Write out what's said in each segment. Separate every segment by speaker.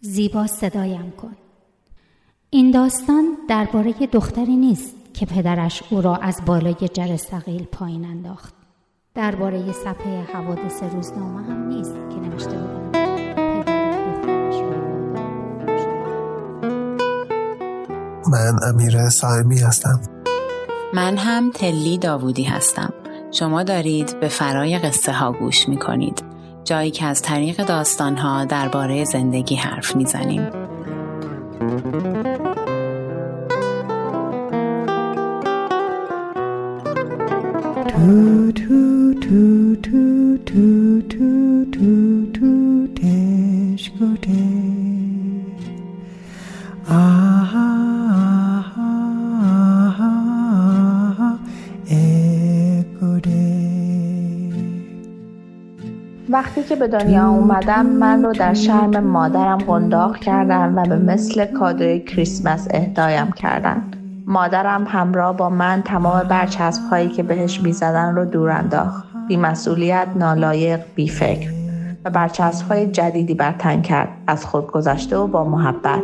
Speaker 1: زیبا صدایم کن. این داستان درباره دختری نیست که پدرش او را از بالای جرثقیل پایین انداخت. درباره صفحه حوادث روزنامه هم نیست که نوشته بودند
Speaker 2: من امیر سایمی هستم.
Speaker 3: من هم تلی داوودی هستم. شما دارید به فرای قصه ها گوش می کنید جایی که از طریق داستان ها درباره زندگی حرف می‌زنیم. تو
Speaker 4: وقتی که به دنیا اومدم من رو در شرم مادرم قنداق کردن و به مثل کادوی کریسمس اهدایم کردن. مادرم همراه با من تمام برچسب هایی که بهش می‌زدن رو دور انداخت. بیمسئولیت نالایق بیفکر و برچسب های جدیدی بر تن کرد. از خود گذشته و با محبت.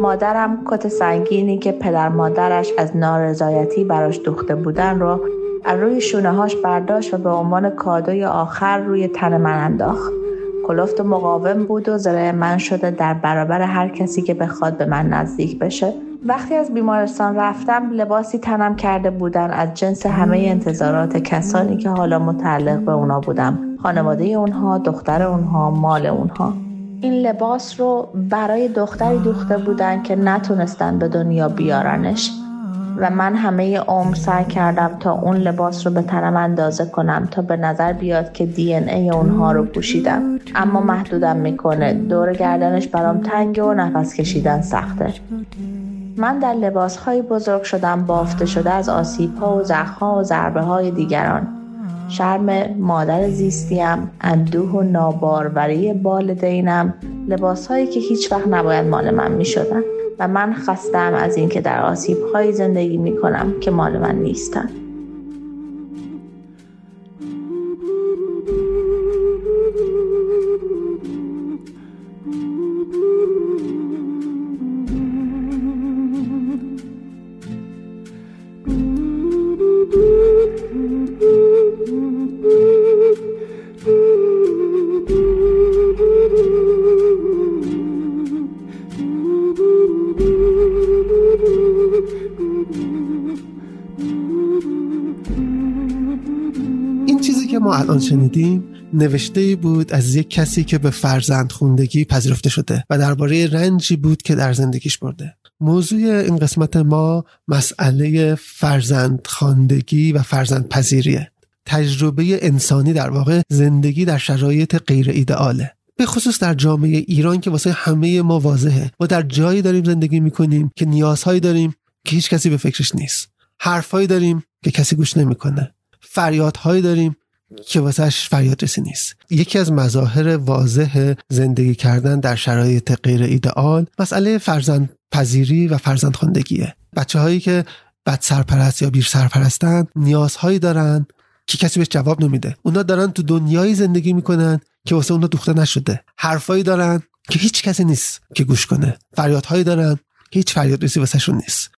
Speaker 4: مادرم کت سنگینی که پدر مادرش از نارضایتی براش دوخته بودن رو از روی شونه هاش برداشت و به عنوان کادوی آخر روی تن من انداخت. کلفت و مقاوم بود و زره من شده در برابر هر کسی که بخواد به من نزدیک بشه. وقتی از بیمارستان رفتم لباسی تنم کرده بودن از جنس همه انتظارات کسانی که حالا متعلق به اونا بودم. خانواده اونها، دختر اونها، مال اونها. این لباس رو برای دختری دوخته بودن که نتونستن به دنیا بیارنش و من همه عمر سعی کردم تا اون لباس رو به تنم اندازه کنم تا به نظر بیاد که دی ای اونها رو پوشیدم. اما محدودم می‌کنه. دور گردنش برام تنگه و نفس کشیدن سخته. من در لباس های بزرگ شدم بافته شده از آسیب ها و زخم ها و ضربه های دیگران. شرم مادر زیستیم اندوه و ناباروری بالدینم لباس هایی که هیچ وقت نباید مال من می شدن. و من خستم از اینکه در آسیب های زندگی می کنم که مال من نیستند.
Speaker 2: شنیدیم نوشته بود از یک کسی که به فرزند خوندگی پذیرفته شده و درباره رنجی بود که در زندگیش برده. موضوع این قسمت ما مسئله فرزند خواندگی و فرزند پذیریه. تجربه انسانی در واقع زندگی در شرایط غیر ایدئاله. به خصوص در جامعه ایران که واسه همه ما واضحه. ما در جایی داریم زندگی می‌کنیم که نیازهایی داریم که هیچ کسی به فکرش نیست. حرفهایی داریم که کسی گوش نمی‌کنه. فریادهایی داریم که واسهش فریاد رسی نیست. یکی از مظاهر واضح زندگی کردن در شرایط غیر ایدئال مسئله فرزند پذیری و فرزند خواندگیه بچه هایی که بد سرپرست یا بیر سرپرستن نیازهایی دارن که کسی بهش جواب نمیده. اونا دارن تو دنیایی زندگی می‌کنن که واسه اونا دوخته نشده. حرفایی دارن که هیچ کسی نیست که گوش کنه. فریادهایی دارن که هیچ فریاد رسی واسهشون نیست.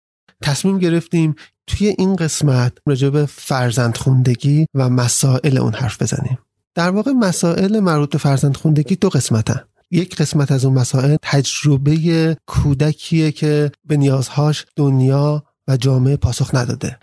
Speaker 2: تصمیم گرفتیم توی این قسمت راجع به فرزند خوندگی و مسائل اون حرف بزنیم. در واقع مسائل مربوط به فرزند خوندگی دو قسمتن. یک قسمت از اون مسائل تجربه کودکیه که به نیازهاش دنیا و جامعه پاسخ نداده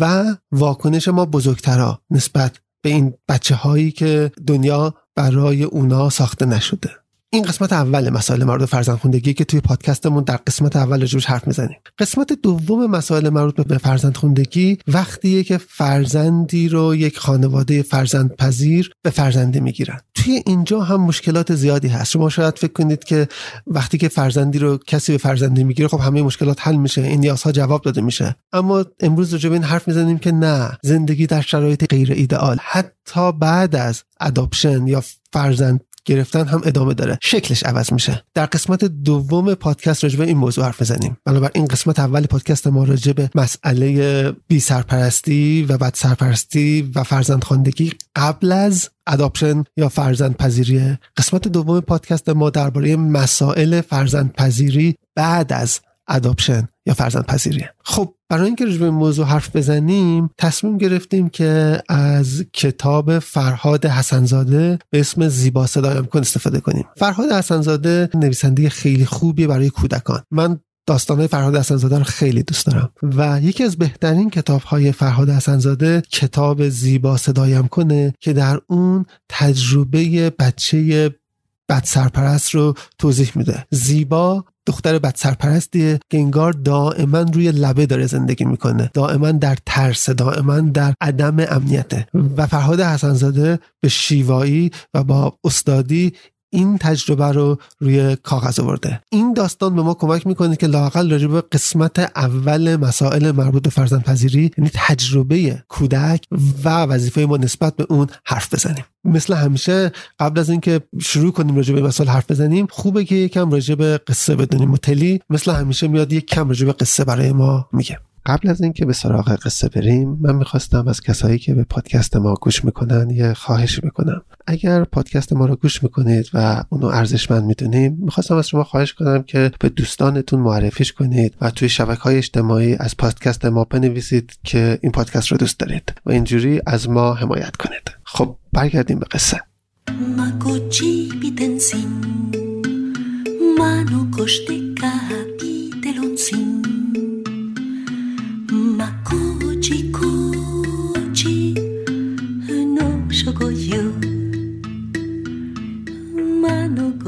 Speaker 2: و واکنش ما بزرگترا نسبت به این بچه هایی که دنیا برای اونا ساخته نشده. این قسمت اول مسائل مربوط به فرزندخوندگی که توی پادکستمون در قسمت اول راجبش حرف می‌زنیم. قسمت دوم مسائل مربوط به فرزندخوندگی وقتیه که فرزندی رو یک خانواده فرزند پذیر به فرزندی می‌گیرن. توی اینجا هم مشکلات زیادی هست. شما شاید فکر کنید که وقتی که فرزندی رو کسی به فرزندی می‌گیره خب همه مشکلات حل میشه. این نیازها جواب داده میشه. اما امروز راجع این حرف می‌زنیم که نه زندگی در شرایط غیر ایدئال حتی بعد از اداپشن یا فرزند گرفتن هم ادامه داره. شکلش عوض میشه. در قسمت دوم پادکست راجع به این موضوع حرف بزنیم. بنابراین این قسمت اول پادکست ما راجع به مسئله بی سرپرستی و بعد سرپرستی و فرزندخواندگی قبل از اداپشن یا فرزند پذیری. قسمت دوم پادکست ما درباره مسائل فرزند پذیری بعد از اداپشن یا فرزند پذیریه خب برای اینکه به موضوع حرف بزنیم تصمیم گرفتیم که از کتاب فرهاد حسنزاده به اسم زیبا صدایم کن استفاده کنیم. فرهاد حسنزاده نویسنده خیلی خوبی برای کودکان. من داستانهای فرهاد حسنزاده رو خیلی دوست دارم. و یکی از بهترین کتاب های فرهاد حسنزاده کتاب زیبا صدایم کنه که در اون تجربه بچه بد سرپرست رو توضیح میده. زیبا دختر بد سرپرستیه که انگار دائما روی لبه داره زندگی می‌کنه. دائما در ترس دائما در عدم امنیته. و فرهاد حسنزاده به شیوایی و با استادی این تجربه رو روی کاغذ آورده. این داستان به ما کمک می‌کنه که لاقل راجع به قسمت اول مسائل مربوط به فرزند پذیری یعنی تجربه کودک و وظیفه ما نسبت به اون حرف بزنیم. مثل همیشه قبل از اینکه شروع کنیم راجع به مسائل حرف بزنیم خوبه که یکم راجع به قصه بدونیم. متلی مثل همیشه میاد یک کم راجع به قصه برای ما میگه. قبل از اینکه به سراغ قصه بریم من می‌خواستم از کسایی که به پادکست ما گوش می‌کنن یه خواهشی بکنم. اگر پادکست ما رو گوش می‌کنید و اونو ارزشمند می‌دونیم می‌خواستم از شما خواهش کنم که به دوستانتون معرفیش کنید و توی شبکه های اجتماعی از پادکست ما بنویسید که این پادکست رو دوست دارید و اینجوری از ما حمایت کنید. خب برگردیم به قصه.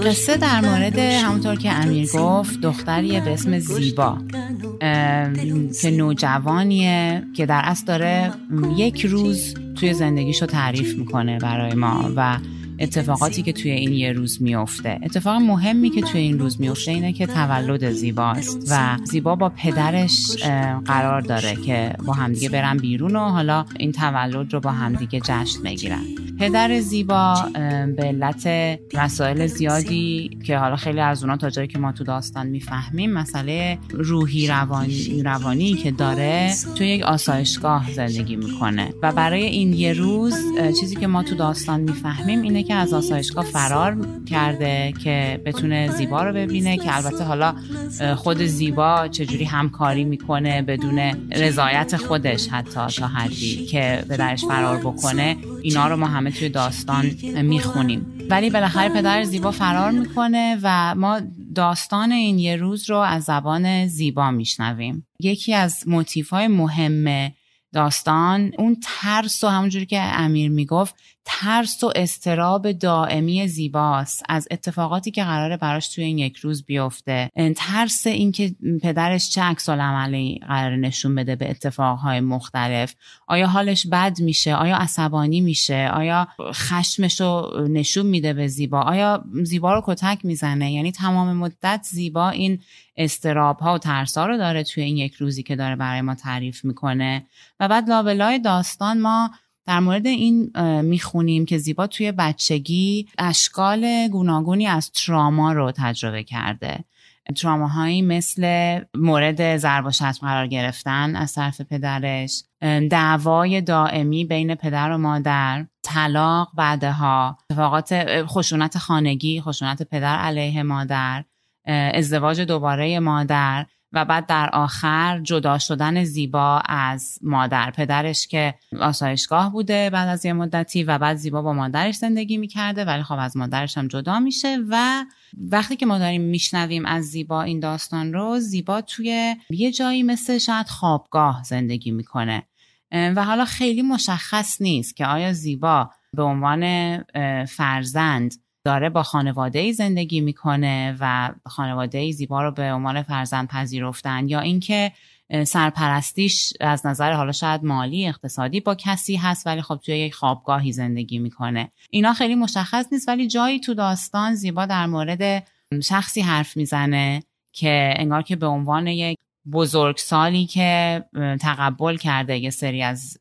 Speaker 3: قصه در مورد همونطور که امیر گفت دختریه به اسم زیبا که نوجوانیه که در اصل داره یک روز توی زندگیشو تعریف می‌کنه برای ما و اتفاقاتی که توی این یه روز میفته اتفاق مهمی که توی این روز میفته اینه که تولد زیباست و زیبا با پدرش قرار داره که با همدیگه برن بیرون و حالا این تولد رو با همدیگه جشن بگیرن. پدر زیبا به علت مسائل زیادی که حالا خیلی از اونا تا جایی که ما تو داستان می‌فهمیم مسئله روحی روانی, روانی که داره توی یک آسایشگاه زندگی می‌کنه. و برای این یه روز چیزی که ما تو داستان می‌فهمیم اینه که از آسایشگاه فرار کرده که بتونه زیبا رو ببینه که البته حالا خود زیبا چجوری همکاری می‌کنه بدون رضایت خودش حتی تا حدی که به درش فرار بکنه اینا رو ما همه توی داستان می‌خونیم. ولی بالاخره پدر زیبا فرار می‌کنه و ما داستان این یه روز رو از زبان زیبا میشنویم. یکی از موتیف های مهم داستان اون ترس و همونجوری که امیر می‌گفت ترس و استراب دائمی زیباست از اتفاقاتی که قراره براش توی این یک روز بیفته. ترس اینکه پدرش چه عکس عملی قرار نشون بده به اتفاقهای مختلف. آیا حالش بد میشه؟ آیا عصبانی میشه؟ آیا خشمش رو نشون میده به زیبا؟ آیا زیبا رو کتک می‌زنه؟ یعنی تمام مدت زیبا این استراب ها و ترس ها رو داره توی این یک روزی که داره برای ما تعریف می‌کنه. و بعد لابلای داستان ما در مورد این می‌خونیم که زیبا توی بچگی اشکال گوناگونی از تراما رو تجربه کرده. تراماهایی مثل مورد ضرب و شتم قرار گرفتن از طرف پدرش دعوای دائمی بین پدر و مادر طلاق بعدها اتفاقات خشونت خانگی خشونت پدر علیه مادر ازدواج دوباره مادر. و بعد در آخر جدا شدن زیبا از مادر پدرش که آسایشگاه بوده بعد از یه مدتی و بعد زیبا با مادرش زندگی می‌کرده ولی خب از مادرش هم جدا میشه و وقتی که ما داریم میشنویم از زیبا این داستان رو زیبا توی یه جایی مثل شاید خوابگاه زندگی می‌کنه. و حالا خیلی مشخص نیست که آیا زیبا به عنوان فرزند داره با خانواده زندگی می‌کنه و خانواده زیبا رو به عنوان فرزند پذیرفتن یا اینکه سرپرستیش از نظر حالا شاید مالی اقتصادی با کسی هست ولی خب توی یک خوابگاهی زندگی می‌کنه. اینا خیلی مشخص نیست ولی جایی تو داستان زیبا در مورد شخصی حرف می‌زنه که انگار که به عنوان یک بزرگسالی که تقبل کرده یه سری از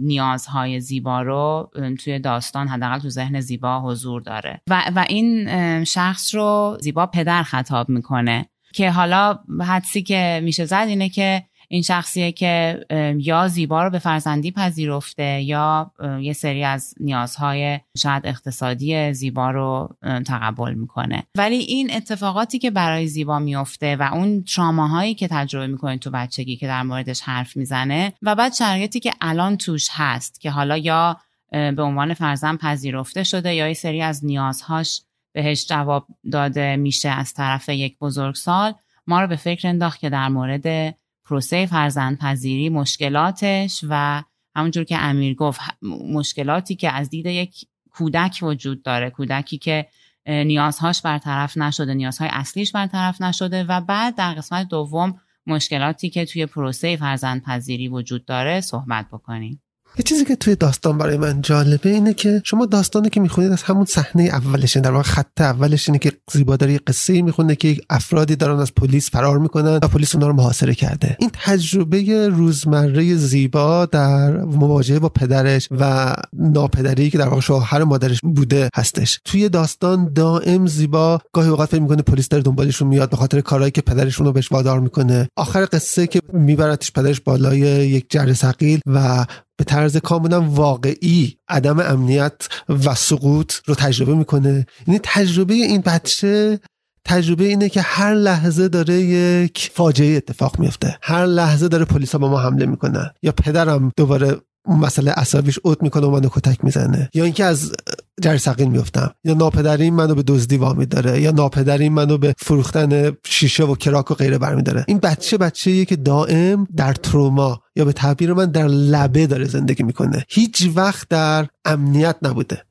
Speaker 3: نیازهای زیبا رو توی داستان حداقل تو ذهن زیبا حضور داره. و, و این شخص رو زیبا پدر خطاب می‌کنه که حالا حدسی که میشه زد اینه که این شخصیه که یا زیبا رو به فرزندی پذیرفته یا یه سری از نیازهای شاید اقتصادی زیبا رو تقبل می‌کنه. ولی این اتفاقاتی که برای زیبا میفته و اون تراماهایی که تجربه می‌کنه تو بچگی که در موردش حرف می‌زنه و بعد شرایطی که الان توش هست که حالا یا به عنوان فرزند پذیرفته شده یا یه سری از نیازهاش بهش جواب داده میشه از طرف یک بزرگسال ما رو به فکر انداخت که در مورد پروسه فرزند پذیری مشکلاتش و همونجور که امیر گفت مشکلاتی که از دید یک کودک وجود داره کودکی که نیازهاش برطرف نشده نیازهای اصلیش برطرف نشده و بعد در قسمت دوم مشکلاتی که توی پروسه فرزند پذیری وجود داره صحبت بکنیم.
Speaker 1: یه چیزی که توی داستان برای من جالبه اینه که شما داستانی که می‌خونید از همون صحنه اولش در واقع خط اولش اینه که زیبا داره قصه می‌خونه که افرادی دارن از پلیس فرار می‌کنن و پلیس اونا رو محاصره کرده. این تجربه روزمره زیبا در مواجهه با پدرش و ناپدری که در واقع شوهر مادرش بوده هستش. توی داستان دائم زیبا گاهی اوقات فکر می‌کنه پلیس داره دنبالشون میاد به خاطر کارهایی که پدرشون رو بهش وادار می‌کنه. آخر قصه که میبرتش پدرش بالای یک جره و به طرز کاملا واقعی عدم امنیت و سقوط رو تجربه می‌کنه. یعنی تجربه این بچه تجربه اینه که هر لحظه داره یک فاجعه اتفاق میفته هر لحظه داره پلیسا با ما حمله می‌کنن یا پدرم دوباره مسئله عصبیش اوت می‌کنه و منو کتک می‌زنه. یا اینکه از جری سقیل میفتم یا ناپدری منو به دزدی وامی داره یا ناپدری منو به فروختن شیشه و کراک و غیره برمیداره این بچه بچه که دائم در تروما یا به تعبیر من در لبه داره زندگی می‌کنه. هیچ وقت در امنیت نبوده.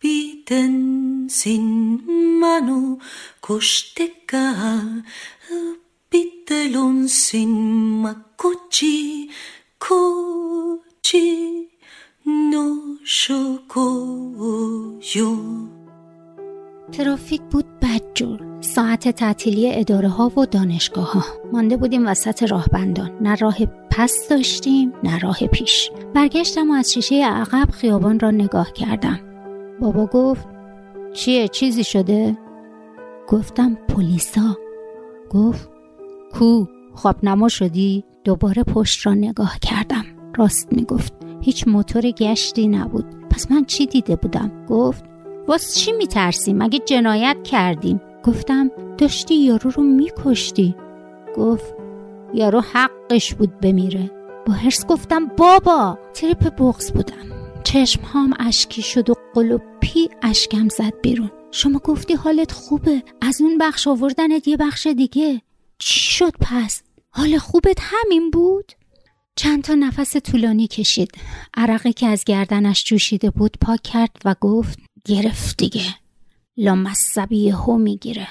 Speaker 1: بیتن سین منو کشته بیتلون سین مکوچی کوچی ترافیک بود بدجور ساعت تعطیلی اداره ها و دانشگاه ها مانده بودیم وسط راهبندان. نه راه پس داشتیم نه راه پیش. برگشتم و از شیشه عقب خیابان را نگاه کردم. بابا گفت چیه؟ چیزی شده؟ گفتم پلیسا. گفت کو؟ خواب نما شدی؟ دوباره پشت را نگاه کردم. راست می‌گفت. هیچ موتور گشتی نبود. پس من چی دیده بودم؟ گفت واس چی میترسی مگه جنایت کردیم؟ گفتم داشتی یارو رو میکشتی. گفت یارو حقش بود بمیره. با هرس گفتم بابا تریپ بغز بودم. چشم هام اشکی شد و قلوپی اشکم زد بیرون. شما گفتی حالت خوبه از اون بخش آوردنت یه بخش دیگه. چی شد پس؟ حال خوبت همین بود؟ چند تا نفس طولانی کشید. عرقی که از گردنش جوشیده بود پاک کرد و گفت گرفت دیگه. لامصبی هو می‌گیره.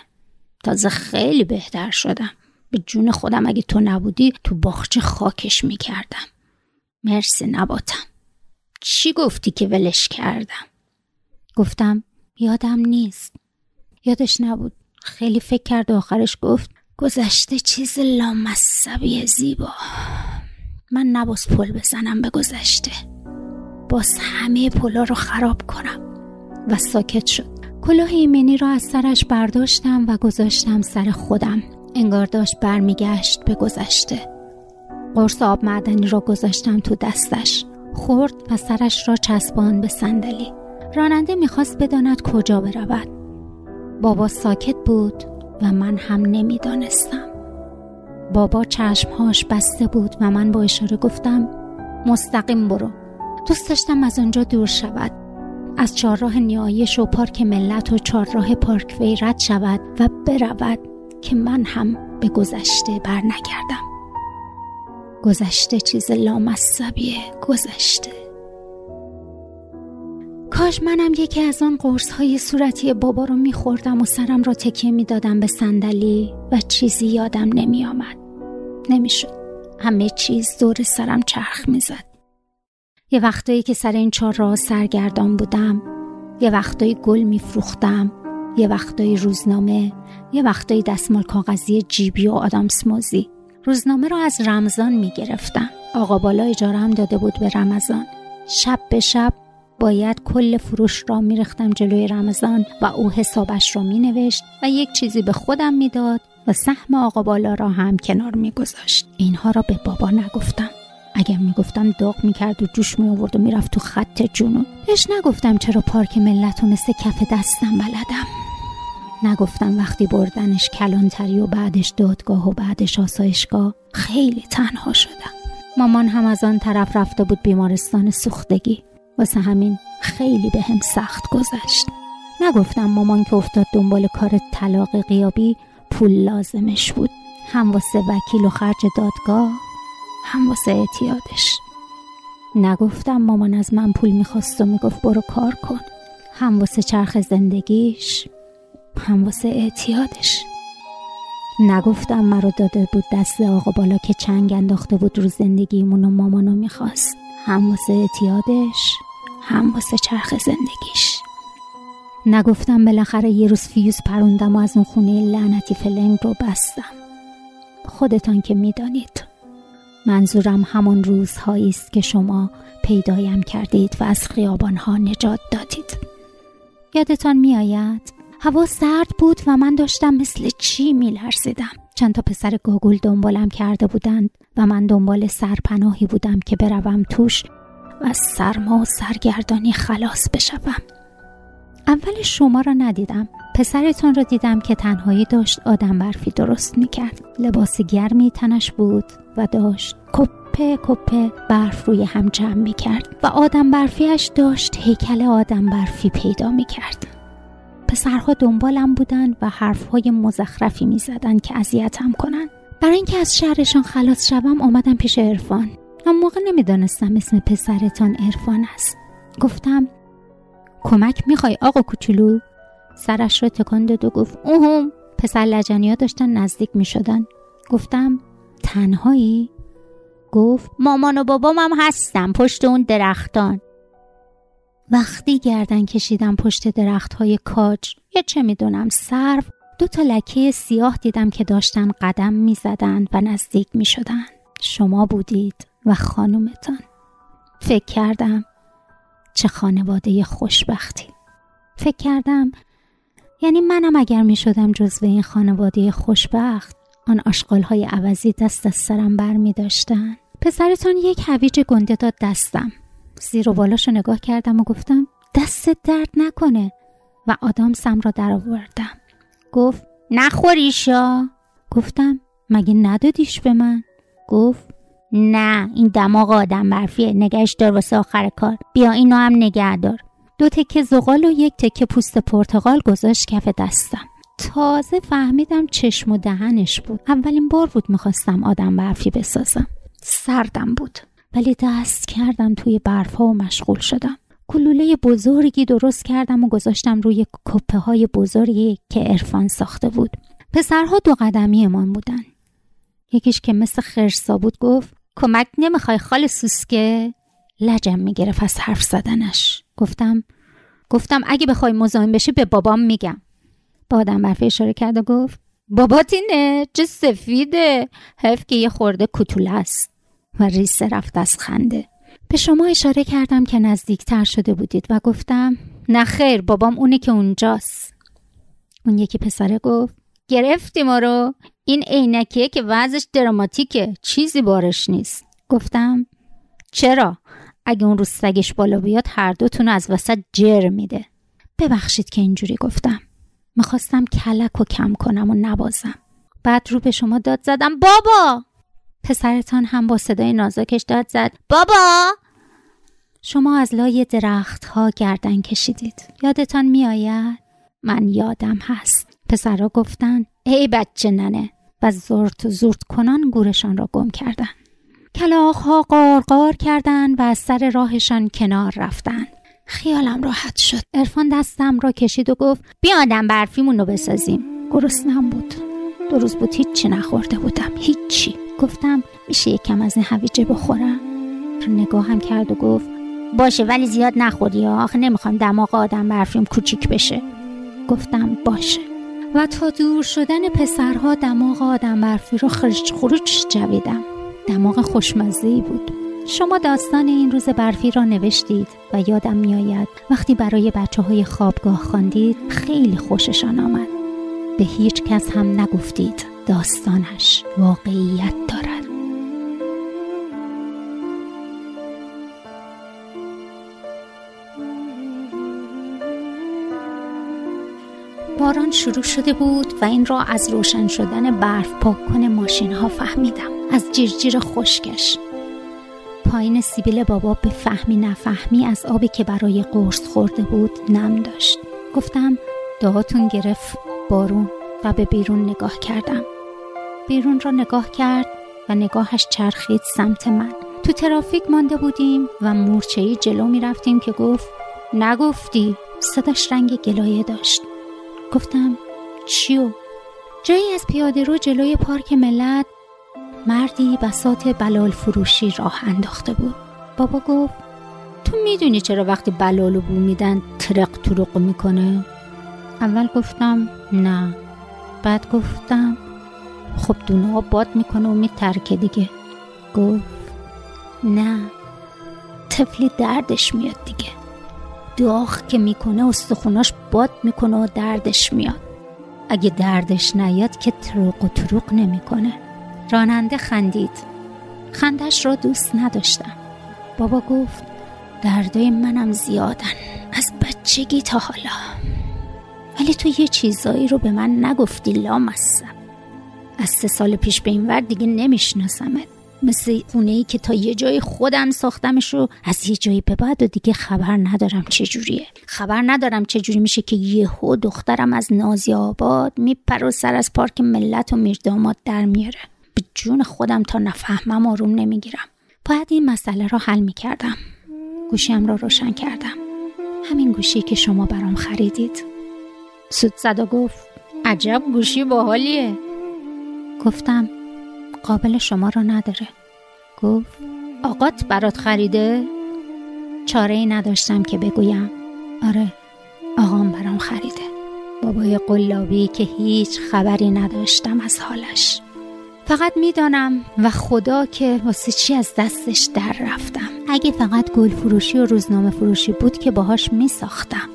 Speaker 1: تازه خیلی بهتر شدم. به جون خودم اگه تو نبودی تو باخچه خاکش می‌کردم. مرسی نباتم. چی گفتی که ولش کردم؟ گفتم یادم نیست. یادش نبود. خیلی فکر کرد و آخرش گفت گذشته چیز لامصبی زیبا. من نباز پل بزنم به گذشته. باز همه پلا رو خراب کنم. و ساکت شد. کلاه ایمنی را از سرش برداشتم و گذاشتم سر خودم. انگار داشت برمیگشت به گذشته. قرص آب معدنی را گذاشتم تو دستش. خورد و سرش را چسبان به صندلی. راننده می‌خواست بداند کجا برود. بابا ساکت بود و من هم نمی‌دانستم. بابا چشمهاش بسته بود و من با اشاره گفتم مستقیم برو دوست داشتم از آنجا دور شود. از چهارراه نیایش و پارک ملت و چهارراه پارک وی رد شود و برود که من هم به گذشته بر نگردم گذشته چیز لامصبیه گذشته. کاش منم یکی از آن قرص های صورتی بابا رو میخوردم و سرم را تکیه می‌دادم به صندلی و چیزی یادم نمی آمد. نمی‌شد. همه چیز دور سرم چرخ می‌زد. یه وقتایی که سر این چهار راه سرگردان بودم یه وقتایی گل میفروختم یه وقتایی روزنامه یه وقتایی دستمال کاغذی جیبی و آدامس موزی روزنامه رو از رمضان می‌گرفتم آقا بالا اجاره هم داده بود به رمضان شب به شب باید کل فروش را میرختم جلوی رمضان و او حسابش را مینوشت و یک چیزی به خودم می‌داد و سهم آقا بالا را هم کنار میگذاشت. اینها را به بابا نگفتم. اگر می‌گفتم داغ می‌کرد و جوش می آورد و می‌رفت تو خط جنون بهش نگفتم چرا پارک ملت و مثل کف دستم بلدم. نگفتم وقتی بردنش کلانتری و بعدش دادگاه و بعدش آسایشگاه خیلی تنها شدم. مامان هم از آن طرف رفته بود بیمارستان سوختگی. واسه همین خیلی به هم سخت گذشت. نگفتم مامان که افتاد دنبال کار طلاق قیابی پول لازمش بود. هم واسه وکیل و خرج دادگاه هم واسه اعتیادش. نگفتم مامان از من پول می‌خواست و می‌گفت برو کار کن. هم واسه چرخ زندگیش هم واسه اعتیادش. نگفتم مرا داده بود دست آقا بالا که چنگ انداخته بود رو زندگیمون و مامانو می‌خواست. هم واسه اعتیادش هم واسه چرخ زندگیش. نگفتم بالاخره یه روز فیوز پروندم و از اون خونه لعنتی فلنگ رو بستم. خودتان که می‌دانید. منظورم همون روزهایی است که شما پیدایم کردید و از خیابانها نجات دادید. یادتان میآید؟ هوا سرد بود و من داشتم مثل چی میلرزیدم. چند تا پسر گاگول دنبالم کرده بودند و من دنبال سرپناهی بودم که بروم توش و از سرما و سرگردانی خلاص بشوم. اول شما را ندیدم. پسرتان را دیدم که تنهایی داشت آدم برفی درست می‌کرد. لباس گرمی تنش بود و داشت کپه کپه برف روی هم جمع می‌کرد و آدم برفیش داشت هیکل آدم برفی پیدا می‌کرد. پسرها دنبالم بودن و حرفهای مزخرفی می‌زدند که اذیتم کنند برای اینکه از شهرشان خلاص شوم آمدم پیش عرفان. اما موقع نمی‌دانستم اسم پسرتان عرفان است. گفتم کمک می‌خوای آقا کوچولو؟ سرش را تکان داد و گفت اوهم پسر لجنی ها داشتن نزدیک می‌شدن. گفتم تنهایی؟ گفت مامان و بابام هم هستم پشت اون درختان. وقتی گردن کشیدم پشت درخت های کاج یا چه می‌دونم سرو دو تا لکه سیاه دیدم که داشتن قدم می‌زدند و نزدیک می‌شدن. شما بودید و خانومتان. فکر کردم چه خانواده خوشبختی. فکر کردم یعنی منم اگر می شدم جزو این خانواده خوشبخت آن آشقال های عوضی دست از سرم بر می داشتن. پسرتان یک هویج گنده داد دستم. زیر و بالاشو نگاه کردم و گفتم دست درد نکنه. و آدام سم را در آوردم. گفت نخوریشا گفتم مگه ندادیش به من؟ گفت نه این دماغ آدم برفیه. نگهش دار واسه آخر کار. بیا اینو هم نگه دار. دو تکه زغال و یک تکه پوست پرتغال گذاشت کف دستم. تازه فهمیدم چشم و دهنش بود. اولین بار بود می‌خواستم آدم برفی بسازم. سردم بود. ولی دست کردم توی برفها و مشغول شدم. کلوله بزرگی درست کردم و گذاشتم روی کپه های بزرگی که عرفان ساخته بود. پسرها دو قدمی امان بودن. یکیش که مثل خرسا بود گفت کمک نمی‌خوای خال سوسکه؟ لجم می‌گرفت از حرف زدنش. گفتم گفتم اگه بخوای مزاحم بشی به بابام میگم. با آدم برفه اشاره کرد و گفت بابات اینه چه سفیده؟ حیف که یه خورده کتوله است. و ریسه رفت از خنده. به شما اشاره کردم که نزدیکتر شده بودید و گفتم نه خیر بابام اونه که اونجاست. اون یکی پسره گفت گرفتی ما رو. این عینکیه که وضعش دراماتیکه چیزی بارش نیست. گفتم چرا؟ اگه اون رو سگش بالا بیاد هر دوتون از وسط جر میده. ببخشید که اینجوری گفتم. می‌خواستم کلک و کم کنم و نبازم. بعد رو به شما داد زدم بابا! پسرتان هم با صدای نازکش داد زد. بابا! شما از لای درخت ها گردن کشیدید. یادتان میآید؟ من یادم هست. پسرها گفتن ای بچه ننه! و زرت زورت کنان گورشان را گم کردن. کلاخ ها قارقار کردند و از سر راهشان کنار رفتن. خیالم راحت شد. ارفان دستم را کشید و گفت بیا آدم برفیمون رو بسازیم. گرسنم بود. دو روز بود هیچی نخورده بودم. هیچی. گفتم میشه یکم از این هویجه بخورم؟ نگاهم کرد و گفت باشه ولی زیاد نخوری آخه نمی‌خوام دماغ آدم برفیم کوچیک بشه. گفتم باشه. و تا دور شدن پسرها دماغ آدم برفی رو خرج خروج جویدم. دماغ خوشمزه بود. شما داستان این روز برفی را نوشتید و یادم میآید. وقتی برای بچه های خوابگاه خواندید خیلی خوششان آمد. به هیچ کس هم نگفتید. داستانش واقعیت دارد. باران شروع شده بود و این را از روشن شدن برف پاک کن ماشین ها فهمیدم. از جیرجیر خشکش. پایین سیبیل بابا به فهمی نفهمی از آبی که برای قرص خورده بود نم داشت. گفتم دعاتون گرفت بارون و به بیرون نگاه کردم. بیرون را نگاه کرد و نگاهش چرخید سمت من. تو ترافیک مانده بودیم و مورچهی جلو می رفتیم که گفت نگفتی. صداش رنگ گلایه داشت. گفتم چیو؟ جایی از پیاده رو جلوی پارک ملت مردی بسات بلال فروشی راه انداخته بود. بابا گفت تو می‌دونی چرا وقتی بلالو بو میدن ترق ترق می‌کنه؟ اول گفتم نه. بعد گفتم خب دونه ها باد می‌کنه و میترکه دیگه. گفت نه طفلی دردش میاد دیگه. داغ که می‌کنه استخوناش باد می‌کنه و دردش میاد. اگه دردش نیاد که تروق و تروق نمی‌کنه. راننده خندید. خندش را دوست نداشتم. بابا گفت دردای منم زیادن. از بچگی تا حالا. ولی تو یه چیزایی رو به من نگفتی لامصب. از سه سال پیش به این ور دیگه نمیشناسمت. مثل اونه ای که تا یه جای خودم ساختمش رو از یه جایی به بعد و دیگه خبر ندارم چجوریه. خبر ندارم چجوری میشه که یهو دخترم از نازی آباد میپر و سر از پارک ملت و میرداماد در میاره. به جون خودم تا نفهمم آروم نمی‌گیرم. باید این مسئله رو حل می‌کردم. گوشیم رو روشن کردم. همین گوشی که شما برام خریدید. سود و گفت عجب گوشی باحالیه. گفتم قابل شما رو نداره. گفت آقات برات خریده؟ چاره ای نداشتم که بگویم. آره آقام برام خریده. بابای قلابی که هیچ خبری نداشتم از حالش. فقط می‌دانم و خدا که واسه چی از دستش در رفتم. اگه فقط گل فروشی و روزنامه فروشی بود که باهاش می ساختم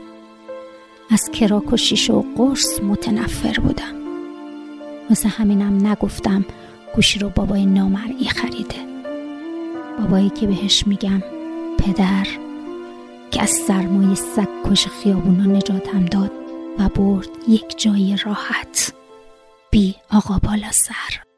Speaker 1: از کراک و قرص متنفر بودم. واسه همینم نگفتم گوشی رو بابای نامرئی خریده. بابایی که بهش میگم پدر که از سرمایه سگ کش خیابونا نجاتم داد و برد یک جای راحت. بی آقا بالا سر.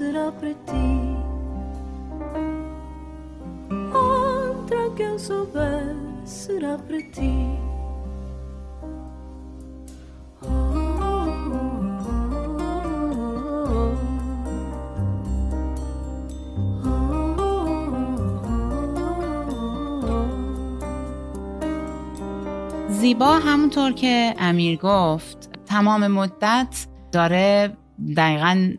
Speaker 3: Será para ti. Outra que eu souber será para ti. زیبا همونطور که امیر گفت تمام مدت داره دقیقا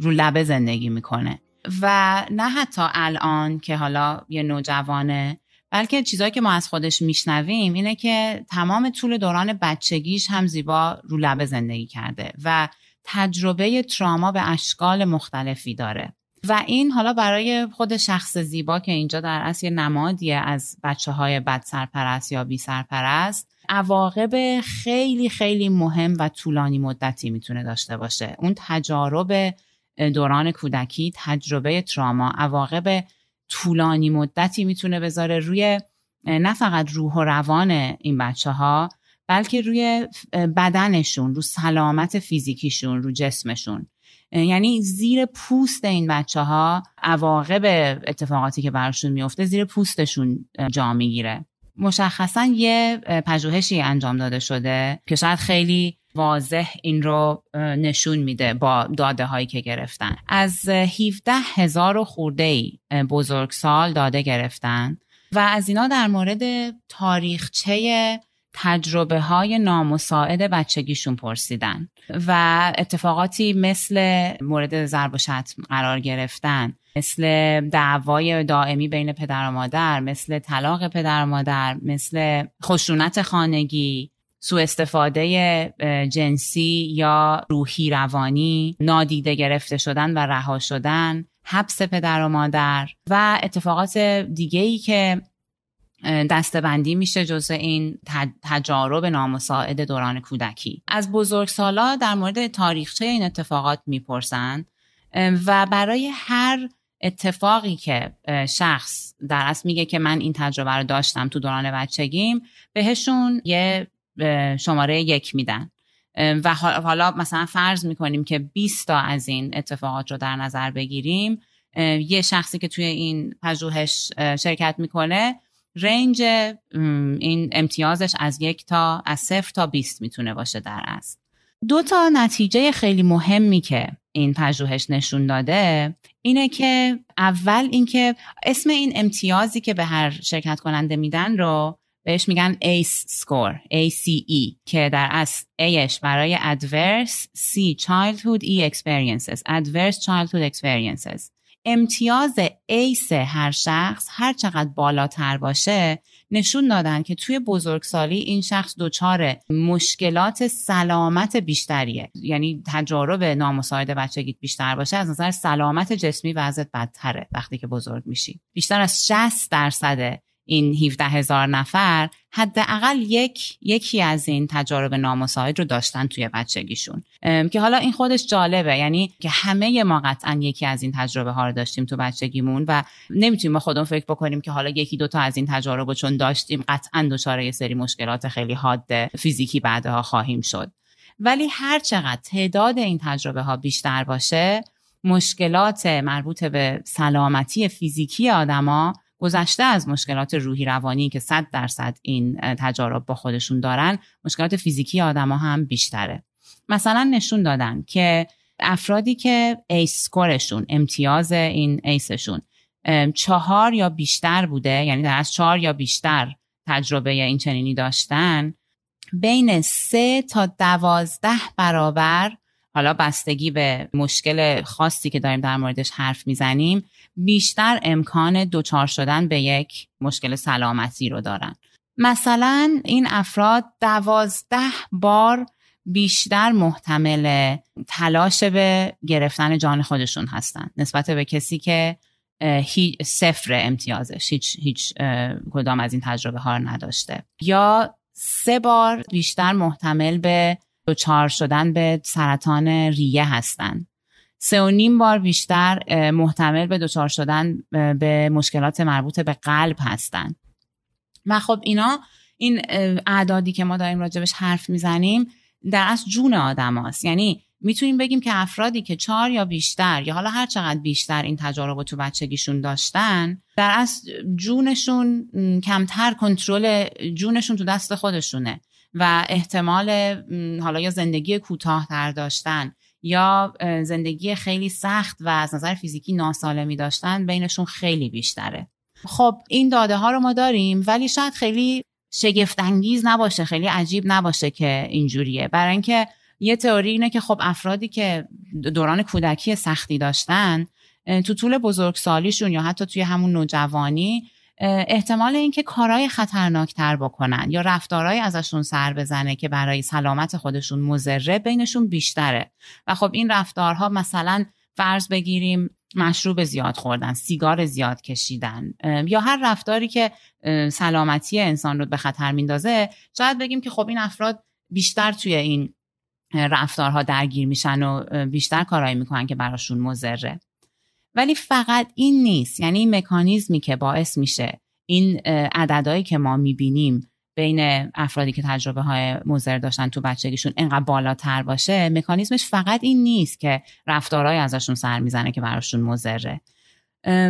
Speaker 3: رو لبه زندگی می‌کنه. و نه حتی الان که حالا یه نوجوانه بلکه چیزهایی که ما از خودش میشنویم اینه که تمام طول دوران بچگیش هم زیبا رو لبه زندگی کرده و تجربه تراما به اشکال مختلفی داره. و این حالا برای خود شخص زیبا که اینجا در اصل نمادیه از بچه های بد سرپرست یا بی سرپرست عواقب خیلی خیلی مهم و طولانی مدتی می‌تونه داشته باشه. اون تجارب دوران کودکی تجربه تراما عواقب طولانی مدتی می‌تونه بذاره روی نه فقط روح و روان این بچه ها بلکه روی بدنشون رو سلامت فیزیکیشون رو جسمشون. یعنی زیر پوست این بچه ها عواقب اتفاقاتی که براشون میفته زیر پوستشون جا می‌گیره. مشخصا یه پژوهشی انجام داده شده که شاید خیلی واضح این رو نشون میده با داده هایی که گرفتن. از 17 هزار خورده ای بزرگسال داده گرفتن و از اینا در مورد تاریخچه تجربه های نامساعد بچگیشون پرسیدن و اتفاقاتی مثل مورد ضرب و شتم قرار گرفتن مثل دعوای دائمی بین پدر و مادر مثل طلاق پدر و مادر مثل خشونت خانگی سوء استفاده جنسی یا روحی روانی نادیده گرفته شدن و رها شدن حبس پدر و مادر و اتفاقات دیگه ای که دستبندی میشه جز این تجارب نامساعد دوران کودکی. از بزرگسالا در مورد تاریخچه این اتفاقات می‌پرسن و برای هر اتفاقی که شخص در اصل میگه که من این تجربه رو داشتم تو دوران بچگیم بهشون یه شماره یک میدن. و حالا مثلا فرض می‌کنیم که 20 تا از این اتفاقات رو در نظر بگیریم یه شخصی که توی این پژوهش شرکت می‌کنه رنج این امتیازش از یک تا از صفر تا 20 می‌تونه باشه در اصل. دو تا نتیجه خیلی مهمی که این پژوهش نشون داده اینه که اول اینکه اسم این امتیازی که به هر شرکت کننده میدن رو بهش میگن ACE score. ACE که در اصل Aش برای Adverse C Childhood E Experiences. Adverse Childhood Experiences. امتیاز ایس هر شخص هر چقدر بالاتر باشه نشون دادن که توی بزرگسالی این شخص دچار مشکلات سلامت بیشتریه. یعنی تجارب نامساعد بچگیت بیشتر باشه از نظر سلامت جسمی وضعت بدتره وقتی که بزرگ میشی. بیشتر از 60 درصد این 17 هزار نفر حداقل یک یکی از این تجارب نامساعد رو داشتن توی بچگیشون. که حالا این خودش جالبه. یعنی که همه ما قطعا یکی از این تجربه ها رو داشتیم تو بچگیمون و نمی‌تونیم ما خودمون فکر بکنیم که حالا یکی دوتا از این تجارب رو چون داشتیم قطعا دچار یه سری مشکلات خیلی حاد فیزیکی بعدها خواهیم شد. ولی هر چقدر تعداد این تجربه ها بیشتر باشه مشکلات مربوط به سلامتی فیزیکی آدما گذشته از مشکلات روحی روانی که صد درصد این تجارب با خودشون دارن مشکلات فیزیکی آدما هم بیشتره. مثلا نشون دادن که افرادی که ایس سکورشون امتیاز این ایسشون چهار یا بیشتر بوده یعنی در از چهار یا بیشتر تجربه این چنینی داشتن بین سه تا دوازده برابر حالا بستگی به مشکل خاصی که داریم در موردش حرف می‌زنیم بیشتر امکان دچار شدن به یک مشکل سلامتی رو دارن. مثلا این افراد دوازده بار بیشتر محتمل تلاش به گرفتن جان خودشون هستن نسبت به کسی که هیچ صفر امتیازش هیچ, هیچ کدام از این تجربه ها نداشته. یا سه بار بیشتر محتمل به دچار شدن به سرطان ریه هستند سه و نیم بار بیشتر محتمل به دچار شدن به مشکلات مربوط به قلب هستند و خب اینا این اعدادی که ما داریم راجبش حرف می‌زنیم در از جون آدم هست. یعنی می‌تونیم بگیم که افرادی که چهار یا بیشتر یا حالا هر چقدر بیشتر این تجارب تو بچگیشون داشتن در از جونشون کمتر کنترل جونشون تو دست خودشونه و احتمال حالا یا زندگی کوتاهتر داشتن یا زندگی خیلی سخت و از نظر فیزیکی ناسالمی داشتن بینشون خیلی بیشتره. خب این داده ها رو ما داریم ولی شاید خیلی شگفت انگیز نباشه خیلی عجیب نباشه که اینجوریه برای اینکه یه تئوری اینه که خب افرادی که دوران کودکی سختی داشتن تو طول بزرگسالیشون یا حتی توی همون نوجوانی احتمال اینکه کارهای خطرناکتر بکنن یا رفتارهای ازشون سر بزنه که برای سلامت خودشون مزره بینشون بیشتره. و خب این رفتارها مثلا فرض بگیریم مشروب زیاد خوردن سیگار زیاد کشیدن یا هر رفتاری که سلامتی انسان رو به خطر میندازه شاید بگیم که خب این افراد بیشتر توی این رفتارها درگیر میشن و بیشتر کارهایی می‌کنن که براشون مزره ولی فقط این نیست. یعنی این مکانیزمی که باعث میشه این عددهایی که ما می‌بینیم بین افرادی که تجربه های مضر داشتن تو بچگیشون انقدر بالاتر باشه مکانیزمش فقط این نیست که رفتارهای ازشون سر می‌زنه که براشون مضره.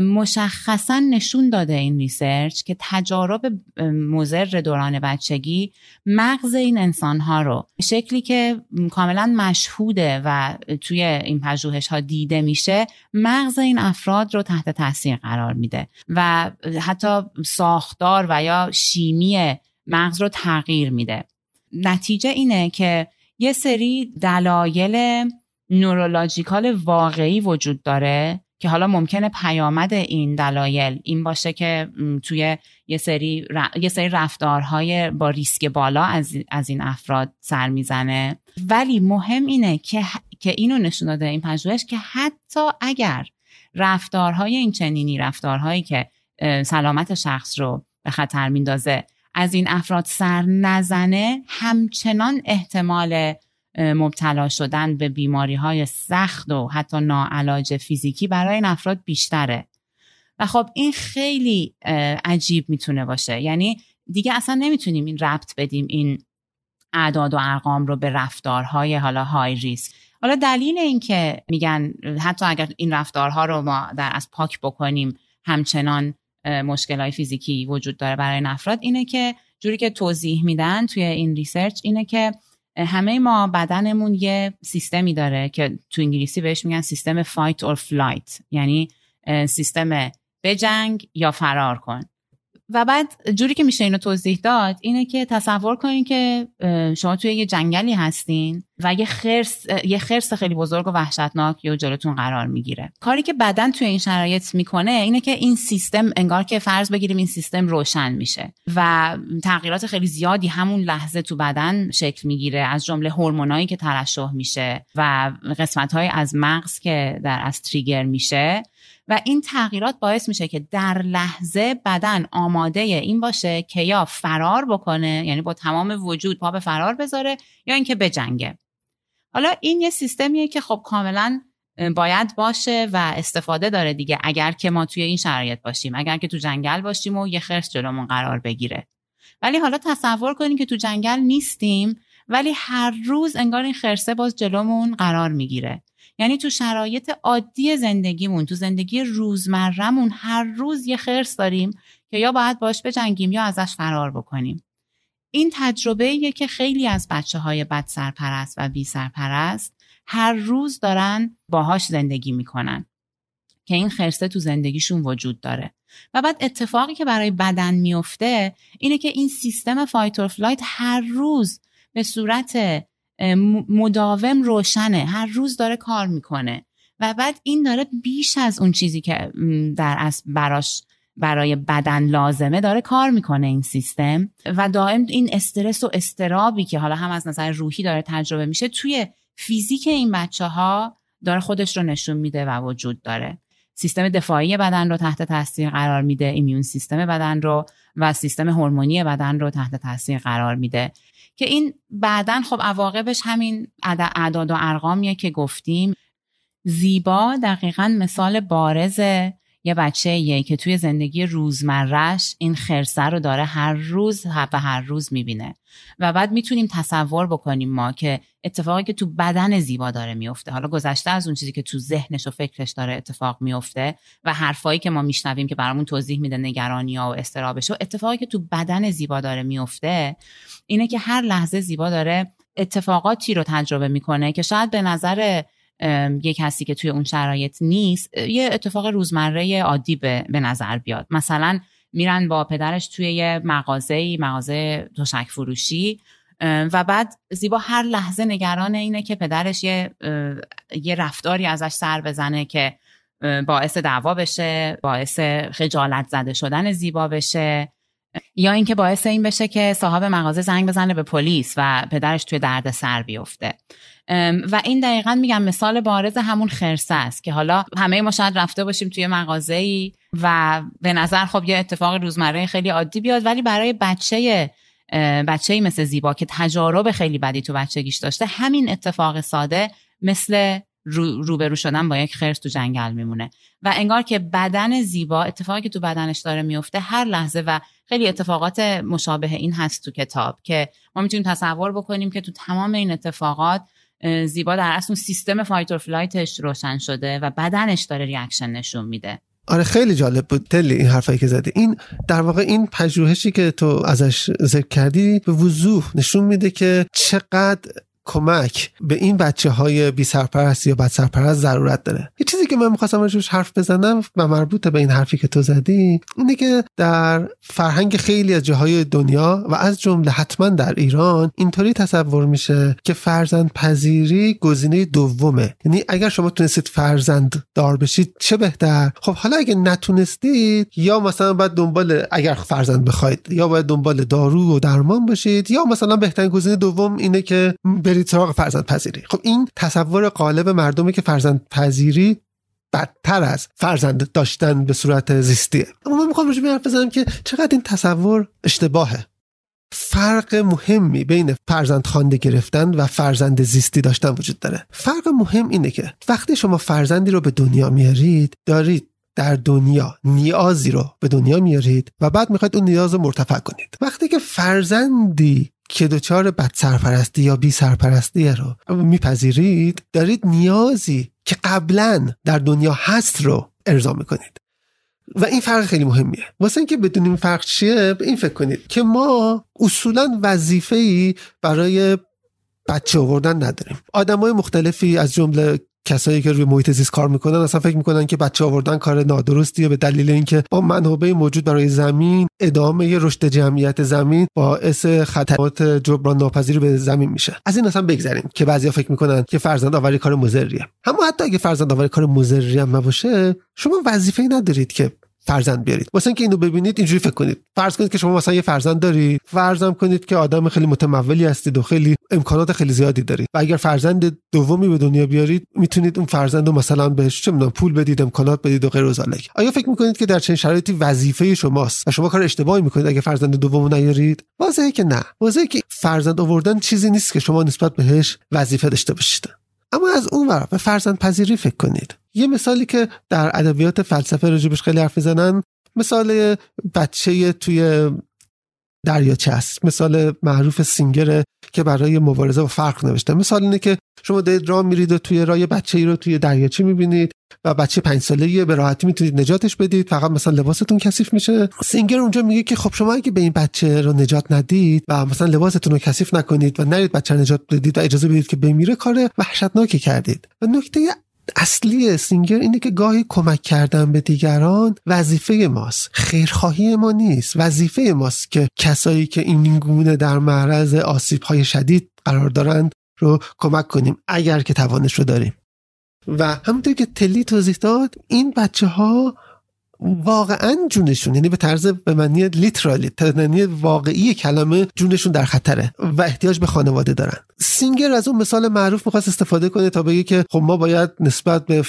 Speaker 3: مشخصا نشون داده این ریسرچ که تجارب مزر دوران بچگی مغز این انسان ها رو شکلی که کاملا مشهوده و توی این پژوهش ها دیده میشه مغز این افراد رو تحت تاثیر قرار میده و حتی ساختار و یا شیمی مغز رو تغییر میده. نتیجه اینه که یه سری دلایل نورولوژیکال واقعی وجود داره که حالا ممکنه پیامد این دلایل این باشه که توی یه سری, یه سری رفتارهای با ریسک بالا از, از این افراد سر می‌زنه. ولی مهم اینه که, که اینو نشون داده این پژوهش که حتی اگر رفتارهای این چنینی رفتارهایی که سلامت شخص رو به خطر میندازه از این افراد سر نزنه همچنان احتمال مبتلا شدن به بیماری های سخت و حتی ناعلاج فیزیکی برای این افراد بیشتره. و خب این خیلی عجیب می‌تونه باشه. یعنی دیگه اصلا نمی‌تونیم این ربط بدیم این اعداد و ارقام رو به رفتارهای حالا های ریسک حالا دلیل این که میگن حتی اگر این رفتارها رو ما در از پاک بکنیم همچنان مشکل های فیزیکی وجود داره برای این افراد اینه که جوری که توضیح میدن توی این research اینه که همه ما بدنمون یه سیستمی داره که تو انگلیسی بهش میگن سیستم fight or flight یعنی سیستم بجنگ یا فرار کن. و بعد جوری که میشه اینو توضیح داد اینه که تصور کنین که شما توی یه جنگلی هستین و یه خرس یه خرس خیلی بزرگ و وحشتناک یا جلوتون قرار می‌گیره. کاری که بدن توی این شرایط می‌کنه اینه که این سیستم انگار که فرض بگیریم این سیستم روشن میشه و تغییرات خیلی زیادی همون لحظه تو بدن شکل می‌گیره از جمله هورمونایی که ترشح میشه و قسمت های از مغز که در از تریگر میشه. و این تغییرات باعث میشه که در لحظه بدن آماده این باشه که یا فرار بکنه یعنی با تمام وجود پا به فرار بذاره یا اینکه بجنگه. حالا این یه سیستمیه که خب کاملا باید باشه و استفاده داره دیگه اگر که ما توی این شرایط باشیم اگر که تو جنگل باشیم و یه خرس جلومون قرار بگیره. ولی حالا تصور کنیم که تو جنگل نیستیم ولی هر روز انگار این خرسه باز جلومون قرار می‌گیره. یعنی تو شرایط عادی زندگیمون تو زندگی روزمرهمون هر روز یه خرس داریم که یا باید باش بجنگیم یا ازش فرار بکنیم. این تجربه ایه که خیلی از بچه های بد سرپرست و بی سرپرست هر روز دارن باهاش زندگی می‌کنن که این خرسه تو زندگیشون وجود داره. و بعد اتفاقی که برای بدن میفته اینه که این سیستم fight or flight هر روز به صورت مداوم روشنه. هر روز داره کار می‌کنه. و بعد این داره بیش از اون چیزی که در اصل براش برای بدن لازمه داره کار می‌کنه این سیستم. و دائم این استرس و استرابی که حالا هم از نظر روحی داره تجربه میشه توی فیزیک این بچه ها داره خودش رو نشون میده و وجود داره. سیستم دفاعی بدن رو تحت تاثیر قرار میده ایمیون سیستم بدن رو و سیستم هورمونی بدن رو تحت تاثیر قرار میده. که این بعدا خب عواقبش همین اعداد و ارقامیه که گفتیم. زیبا دقیقا مثال بارز یه بچه یه که توی زندگی روزمرش این خرسه رو داره هر روز و هر روز می‌بینه. و بعد می‌تونیم تصور بکنیم ما که اتفاقی که تو بدن زیبا داره میفته حالا گذشته از اون چیزی که تو ذهنش و فکرش داره اتفاق میفته و حرفایی که ما میشنویم که برامون توضیح میده نگرانی ها و استرابش و اتفاقی که تو بدن زیبا داره میفته اینه که هر لحظه زیبا داره اتفاقاتی رو تجربه می‌کنه که شاید به نظر یه کسی که توی اون شرایط نیست یه اتفاق روزمره عادی به, به نظر بیاد. مثلا میرن با پدرش توی یه مغازه مغازه تشک فروشی و بعد زیبا هر لحظه نگران اینه که پدرش یه, یه رفتاری ازش سر بزنه که باعث دعوا بشه باعث خجالت زده شدن زیبا بشه. یا اینکه باعث این بشه که صاحب مغازه زنگ بزنه به پلیس و پدرش توی درد سر بیفته. و این دقیقا میگم مثال بارز همون خرسه است که حالا همه ما شاید رفته باشیم توی مغازه ای و به نظر خب یه اتفاق روزمره خیلی عادی بیاد ولی برای بچه بچه مثل زیبا که تجارب خیلی بدی تو بچگیش داشته همین اتفاق ساده مثل رو روبرو شدن با یک خرس تو جنگل میمونه. و انگار که بدن زیبا اتفاقی که تو بدنش داره میفته هر لحظه و خیلی اتفاقات مشابه این هست تو کتاب که ما می‌تونیم تصور بکنیم که تو تمام این اتفاقات زیبا در اصل سیستم fight or flight ش روشن شده و بدنش داره reaction نشون میده.
Speaker 2: آره خیلی جالب بود. تلی این حرفایی که زدی. این در واقع این پژوهشی که تو ازش ذکر کردی به وضوح نشون میده که چقدر کمک به این بچه های بی سرپرست یا بد سرپرست ضرورت داره. یه چیزی که من می‌خواستم راجبش حرف بزنم و مربوط به این حرفی که تو زدی اینه که در فرهنگ خیلی از جاهای دنیا و از جمله حتما در ایران اینطوری تصور میشه که فرزند پذیری گزینه دومه. یعنی اگر شما تونستید فرزند دار بشید چه بهتر؟ خب حالا اگه نتونستید یا مثلا باید دنبال اگر فرزند بخواید یا باید دنبال دارو و درمان باشید یا مثلا بهترین گزینه دوم اینه که برید سراغ فرزند پذیری خب این تصور قالب مردمه که فرزند پذیری بدتر از فرزند داشتن به صورت زیستیه. اما من می‌خوام روش حرف بزنم که چقدر این تصور اشتباهه. فرق مهمی بین فرزند خوانده گرفتن و فرزند زیستی داشتن وجود داره. فرق مهم اینه که وقتی شما فرزندی رو به دنیا میارید دارید در دنیا نیازی رو به دنیا میارید و بعد می‌خواید اون نیاز رو مرتفع کنید. وقتی که فرزندی که دچار بد سرپرستی یا بی سرپرستی رو میپذیرید دارید نیازی که قبلا در دنیا هست رو ارضا می‌کنید. و این فرق خیلی مهمیه. واسه اینکه بدونیم فرق چیه این فکر کنید که ما اصولا وظیفه ای برای بچه آوردن نداریم. آدمای مختلفی از جمله کسایی که روی محیط زیست کار می‌کنن اصلا فکر می‌کنن که بچه آوردن کار نادرستیه به دلیل اینکه با منابع موجود برای زمین ادامه رشد جمعیت زمین باعث خطرات جبران ناپذیری به زمین میشه. از این اصلا بگذریم که بعضیا فکر می‌کنن که فرزند آوری کار مضریه. اما حتی اگه فرزند آوری کار مضری هم نباشه شما وظیفه ندارید که فرزند بیارید. واسه اینکه اینو ببینید اینجوری فکر کنید. فرض کنید که شما مثلا یه فرزند دارید فرضم کنید که آدم خیلی متمولی هستید و خیلی امکانات خیلی زیادی دارید. و اگر فرزند دومی به دنیا بیارید می‌تونید اون فرزند رو مثلا بهش چه پول بدید امکانات بدید و غیر و آیا فکر می‌کنید که در چنین شرایطی وظیفه شماست و شما کار اشتباهی می‌کنید اگه فرزند دومو نیارید؟ واضحه که نه. واضحه که فرزند آوردن چیزی نیست که شما نسبت بهش وظیفه داشته باشید. اما از اون ور به فرزند پذیری فکر کنید. یه مثالی که در ادبیات فلسفه راجبش خیلی حرف می‌زنن مثال بچه توی دریاچه است. مثال معروف سینگر که برای مبارزه با فرق نوشته. مثال اینه که شما دارید راه میرید و توی راه بچه ای رو توی دریاچه می‌بینید و بچه پنج ساله به راحتی می‌تونید نجاتش بدید. فقط مثلا لباستون کثیف میشه. سینگر اونجا میگه که خب شما اگه به این بچه رو نجات ندید و مثلا لباستون رو کثیف نکنید و نرید بچه نجات بدید و اجازه بدید که بمیره کار وحشتناکی کردید. و نکته اصلی سینگر اینه که گاهی کمک کردن به دیگران وظیفه ماست. خیرخواهی ما نیست. وظیفه ماست که کسایی که این گونه در معرض آسیب های شدید قرار دارند رو کمک کنیم اگر که توانش رو داریم. و همونطور که تلی توضیح داد این بچه ها واقعا جونشون یعنی به طرز به معنی لیترالی معنی واقعی کلمه جونشون در خطره و احتیاج به خانواده دارن. سینگر از اون مثال معروف می‌خواست استفاده کنه تا بگه که خب ما باید نسبت به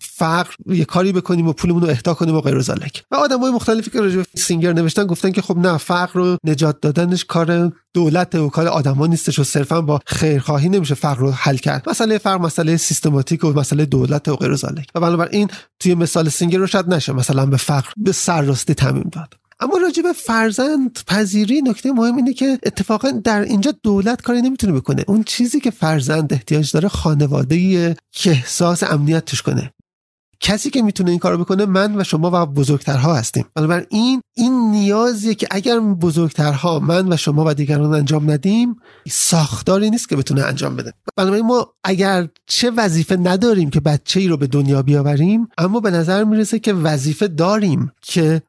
Speaker 2: فقر یه کاری بکنیم و پولمون رو اهدا کنیم و غیر ذالک و آدمای مختلفی که راجع سینگر نوشتن گفتن که خب نه فقر رو نجات دادنش کار دولت و کار آدما نیستش و صرفا با خیرخواهی نمیشه فقر رو حل کرد. مسئله فقر مسئله سیستماتیک و مسئله دولت و غیر ذالک و بنابراین توی مثال سینگر رو شاید نشه مثلا به فقر به سرراستی تعمین داد. اما راجع به فرزند پذیری نکته مهم اینه که اتفاقا در اینجا دولت کاری نمی‌تونه بکنه. اون چیزی که فرزند احتیاج داره خانواده که احساس امنیت کنه. کسی که می‌تونه این کارو بکنه من و شما و بزرگترها هستیم. بنابراین این این نیازیه که اگر بزرگترها من و شما و دیگران انجام ندیم ساختاری نیست که بتونه انجام بده. بنابراین ما اگر چه وظیفه نداریم که بچه ای رو به دنیا بیاوریم اما به نظر می‌رسه که وظیفه داریم که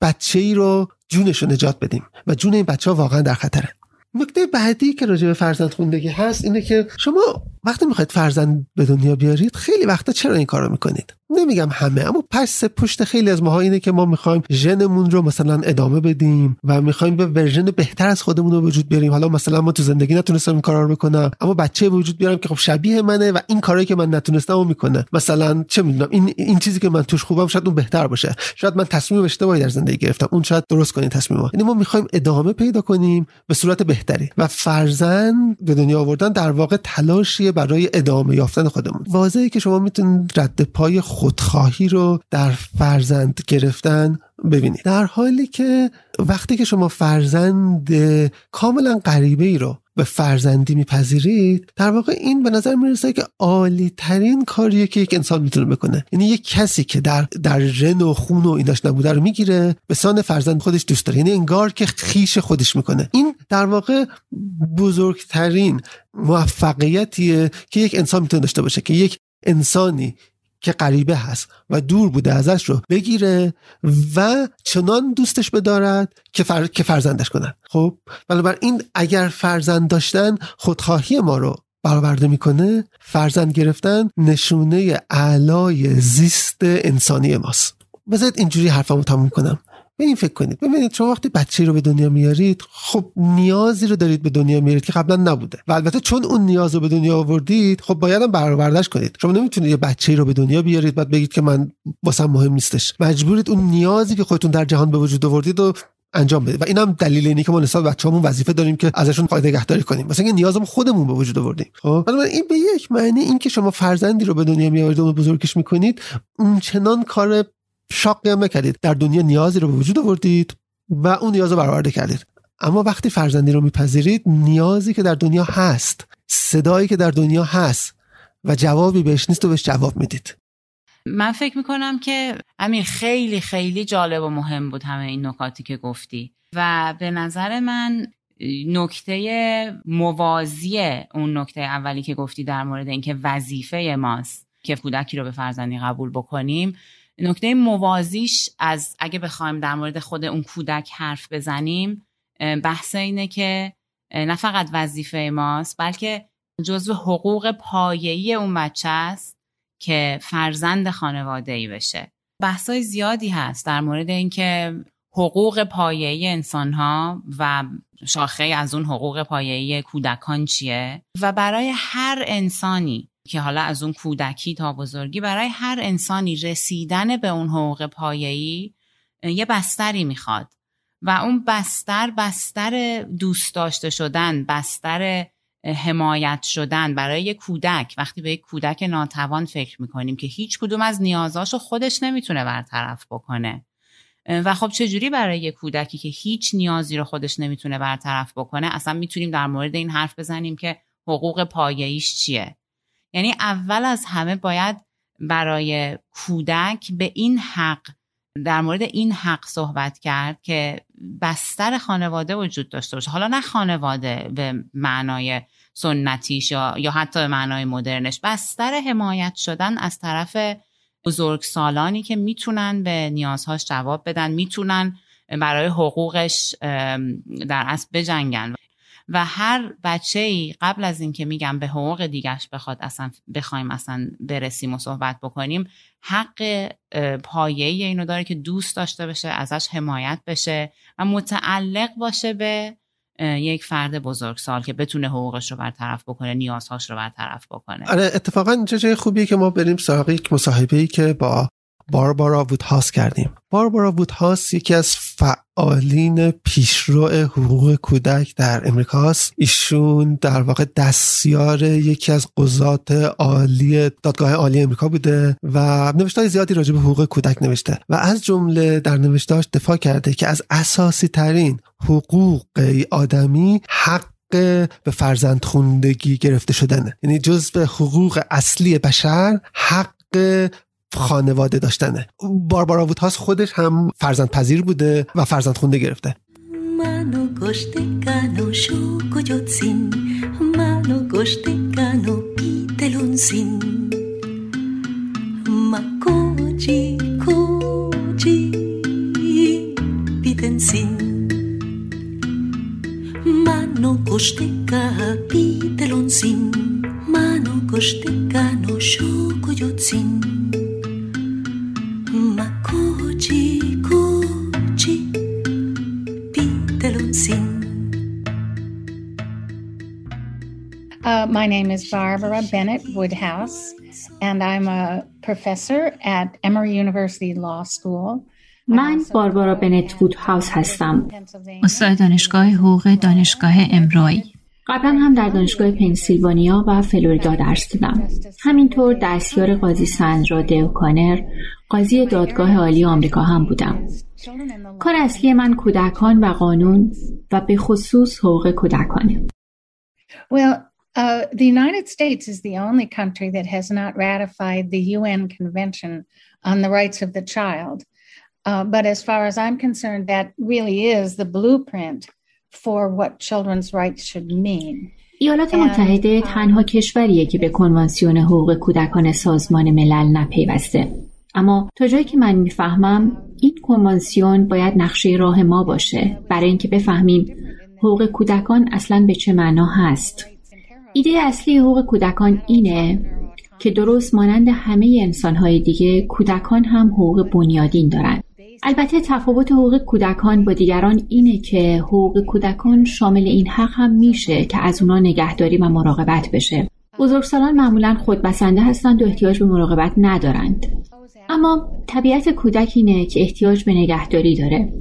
Speaker 2: بچه ای رو جونش رو نجات بدیم و جون این بچه ها واقعا در خطره. نکته بعدی که راجع به فرزند خوندگی هست اینه که شما وقتی می‌خواید فرزند به دنیا بیارید خیلی وقتا چرا این کارو می‌کنید؟ نمیگم همه اما پس پشت خیلی از ماها اینه که ما می‌خوایم ژنمون رو مثلا ادامه بدیم و می‌خوایم به ورژن بهتر از خودمون رو وجود بیاریم. حالا مثلا ما تو زندگی نتونستم این کارا رو بکنم اما بچه وجود بیارم که خب شبیه منه و این کاری که من نتونستم می‌کنه. مثلا چه می‌دونم این این چیزی که من توش خوبم شاید اون بهتر باشه. شاید من تصمیم اشتباهی در زندگی گرفتم. اون شاید درست کنین تصمیم ما یعنی ما می‌خوایم ادامه پیدا کنیم به صورت بهتری. و فرزند به دنیا آوردن در واقع تلاشیه برای ادامه یافتن خودمون. واضحه که شما می‌تونید رد پای خودخواهی رو در فرزند گرفتن ببینید. در حالی که وقتی که شما فرزند کاملا غریبه ای رو به فرزندی میپذیرید در واقع این به نظر می‌رسه که عالی ترین کاریه که یک انسان می‌تونه بکنه. یعنی یک کسی که در در ژن و خون و ایناش نبوده رو می‌گیره به سان فرزند خودش دوست داره. یعنی انگار که خیش خودش می‌کنه. این در واقع بزرگترین موفقیتیه که یک انسان می‌تونه داشته باشه که یک انسانی که غریبه هست و دور بوده ازش رو بگیره و چنان دوستش بدارد که, فر... که فرزندش کنن. خب بنابراین اگر فرزند داشتن خودخواهی ما رو برآورده می‌کنه فرزند گرفتن نشونه اعلای زیست انسانی ماست. بذارید اینجوری حرفمو تموم کنم. به این فکر کنید. ببینید شما وقتی بچه رو به دنیا میارید خب نیازی رو دارید به دنیا میارید که قبلا نبوده. و البته چون اون نیاز رو به دنیا آوردید خب باید هم برآوردهش کنید. شما نمی‌تونید یه بچه رو به دنیا بیارید بعد بگید که من واسم مهم نیستش. مجبورید اون نیازی که خودتون در جهان به وجود آوردید و انجام بده و این هم دلیل اینه که ما نسبت بچه‌مون وظیفه داریم که ازشون قاعده نگهداری کنیم مثلا نیازم خودمون به وجود آوردیم. خب؟ این به یک معنی این که شما فرزندی رو به دنیا میآورید و بزرگش می‌کنید اون چنان کار شاقی هم نکردید. در دنیا نیازی رو به وجود آوردید و اون نیاز رو برآورده کردید. اما وقتی فرزندی رو میپذیرید نیازی که در دنیا هست صدایی که در دنیا هست و جوابی بهش نیست و بهش جواب می‌دید.
Speaker 3: من فکر می‌کنم که امیر خیلی خیلی جالب و مهم بود همه این نکاتی که گفتی. و به نظر من نکته موازی اون نکته اولی که گفتی در مورد اینکه وظیفه ماست که کودکی رو به فرزندی قبول بکنیم نکته موازیش از اگه بخوایم در مورد خود اون کودک حرف بزنیم بحث اینه که نه فقط وظیفه ماست بلکه جزو حقوق پایه‌ای اون بچه است که فرزند خانواده ای بشه. بحثای زیادی هست در مورد اینکه حقوق پایه‌ای انسان ها و شاخه از اون حقوق پایه‌ای کودکان چیه و برای هر انسانی که حالا از اون کودکی تا بزرگی برای هر انسانی رسیدن به اون حقوق پایه‌ای یه بستری می‌خواد. و اون بستر بستر دوست داشته شدن بستر حمایت شدن برای یک کودک. وقتی به یک کودک ناتوان فکر می‌کنیم که هیچ کدوم از نیازاشو خودش نمی‌تونه برطرف بکنه. و خب چجوری برای یک کودکی که هیچ نیازی رو خودش نمی‌تونه برطرف بکنه اصلا می‌تونیم در مورد این حرف بزنیم که حقوق پایه‌ایش چیه؟ یعنی اول از همه باید برای کودک به این حق در مورد این حق صحبت کرد که بستر خانواده وجود داشته باشه. حالا نه خانواده به معنای سنتیش یا, یا حتی به معنای مدرنش. بستر حمایت شدن از طرف بزرگ سالانی که می‌تونن به نیازهاش جواب بدن می‌تونن برای حقوقش در اصل بجنگن. و هر بچه ای قبل از اینکه میگم به حقوق دیگرش بخواد اصلا بخوایم اصلا برسیم و صحبت بکنیم حق پایه اینو داره که دوست داشته بشه ازش حمایت بشه و متعلق باشه به یک فرد بزرگسال که بتونه حقوقش رو برطرف بکنه نیازهاش رو برطرف بکنه.
Speaker 2: آره اتفاقا چه جای خوبیه که ما بریم سراغ یک مصاحبه ای که با باربارا وودهاس کردیم. باربارا وودهاس یکی از فعالین پیشرو حقوق کودک در امریکاست. ایشون در واقع دستیار یکی از قضات عالی دادگاه عالی امریکا بوده و نوشته زیادی راجع به حقوق کودک نوشته و از جمله در نوشتهاش دفاع کرده که از اساسی ترین حقوق آدمی حق به فرزند خوندگی گرفته شدنه. یعنی جزء حقوق اصلی بشر حق خانواده داشتنه. باربارا وودهاس خودش هم فرزند پذیر بوده و فرزند خونده گرفته. منو گشتگانو شوکو جوتسین. منو گشتگانو پیتلونسین ما کوچی کوچی پیتنسین منو گشتگا پیتلونسین منو گشتگانو شوکو جوتسین
Speaker 5: Uh, my name is Barbara Bennett Woodhouse, and I'm a professor at Emory University Law School.
Speaker 1: من باربارا بنت وودهاوس هستم
Speaker 6: استاد دانشگاه حقوق دانشگاه امرای قبلا هم در دانشگاه پنسیلوانیا و فلوریدا درس دادم. همینطور دستیار قاضی سندرا دیوکانر قاضی دادگاه عالی آمریکا هم بودم. کار اصلی من کودکان و قانون و به خصوص حقوق کودکانه.
Speaker 5: Well, uh, the United States is the only country that has not ratified the UN Convention on the Rights of the Child. Uh, but as far as I'm concerned, that really is the blueprint for what children's rights should mean.
Speaker 6: ایالات متحده تنها کشوریه که به کنوانسیون حقوق کودکان سازمان ملل نپیوسته. اما تا جایی که من می‌فهمم این کنوانسیون باید نقشه راه ما باشه برای اینکه بفهمیم حقوق کودکان اصلا به چه معنا هست. ایده اصلی حقوق کودکان اینه که درست مانند همه انسانهای دیگه کودکان هم حقوق بنیادین دارند. البته تفاوت حقوق کودکان با دیگران اینه که حقوق کودکان شامل این حق هم میشه که از اونا نگهداری و مراقبت بشه. بزرگسالان معمولا خودبسنده هستند و احتیاج به مراقبت ندارند. اما طبیعت کودک اینه که احتیاج به نگهداری داره.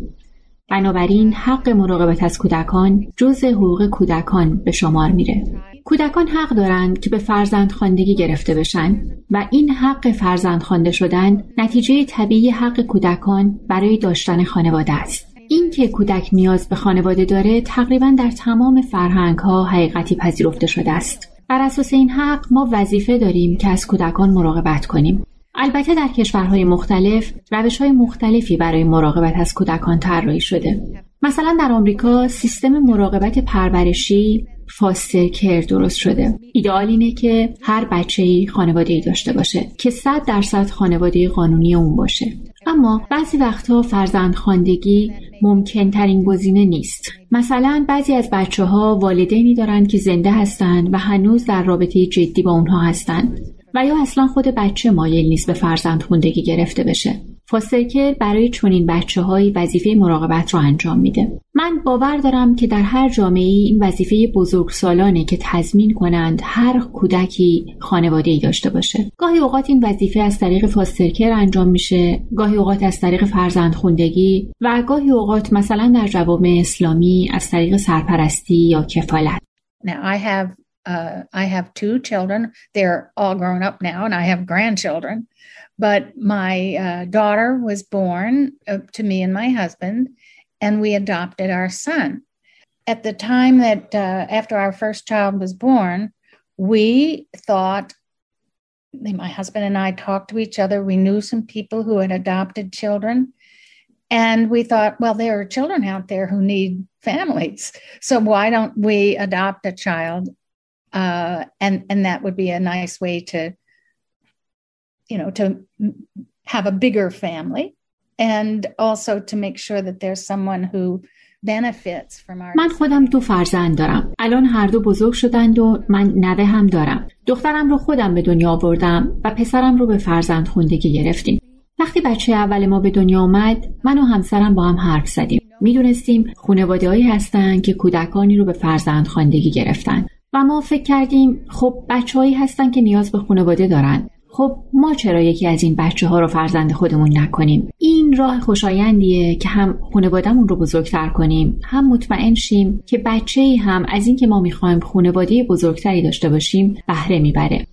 Speaker 6: بنابراین حق مراقبت از کودکان جز حقوق کودکان به شمار میره. کودکان حق دارند که به فرزند خواندگی گرفته بشن و این حق فرزند خوانده شدن نتیجه طبیعی حق کودکان برای داشتن خانواده است. این که کودک نیاز به خانواده داره تقریبا در تمام فرهنگ ها حقیقتی پذیرفته شده است. بر اساس این حق ما وظیفه داریم که از کودکان مراقبت کنیم. البته در کشورهای مختلف روش های مختلفی برای مراقبت از کودکان طراحی شده. مثلا در آمریکا سیستم مراقبت پرورشی فاستر کر درست شده. ایدئال اینه که هر بچه ای خانواده ای داشته باشه که صد درصد خانواده قانونی اون باشه. اما بعضی وقتها فرزند خواندگی ممکن ترین گزینه نیست. مثلا بعضی از بچه ها والدینی دارند که زنده هستند و هنوز در رابطه جدی با اونها هستند و یا اصلا خود بچه مایل نیست به فرزند خوندگی گرفته بشه. فاسترکر برای چنین بچه های وظیفه مراقبت را انجام میده. من باور دارم که در هر جامعه این وظیفه بزرگسالانه که تضمین کنند هر کودکی خانواده ای داشته باشه. گاهی اوقات این وظیفه از طریق فاسترکر انجام میشه، گاهی اوقات از طریق فرزند خوندگی و گاهی اوقات مثلا در جوامع اسلامی از طریق سرپرستی یا کفالت.
Speaker 5: Now I have uh, I have two children. They're all grown up now and I have grandchildren. But my uh, daughter was born uh, to me and my husband, and we adopted our son. At the time that uh, after our first child was born, we thought, my husband and I talked to each other. We knew some people who had adopted children. And we thought, well, there are children out there who need families. So why don't we adopt a child? Uh, and, and that would be a nice way to you know, to have a bigger family and also to make sure that there's someone who benefits from our
Speaker 6: من خودم دو فرزند دارم. الان هر دو بزرگ شدند و من نوه هم دارم. دخترم رو خودم به دنیا آوردم و پسرم رو به فرزند خوندگی گرفتیم. وقتی بچه اول ما به دنیا آمد من و همسرم با هم حرف زدیم می‌دونستیم خانواده هایی هستن که کودکانی رو به فرزند خواندگی گرفتن و ما فکر کردیم خب بچههایی هستن که نیاز به خانواده دارن خب ما چرا یکی از این بچه ها رو فرزند خودمون نکنیم؟ این راه خوشایندیه که هم خانوادهمون رو بزرگتر کنیم هم مطمئن شیم که بچه ای هم از اینکه ما می‌خوایم خانواده بزرگتری داشته باشیم بهره می‌بره.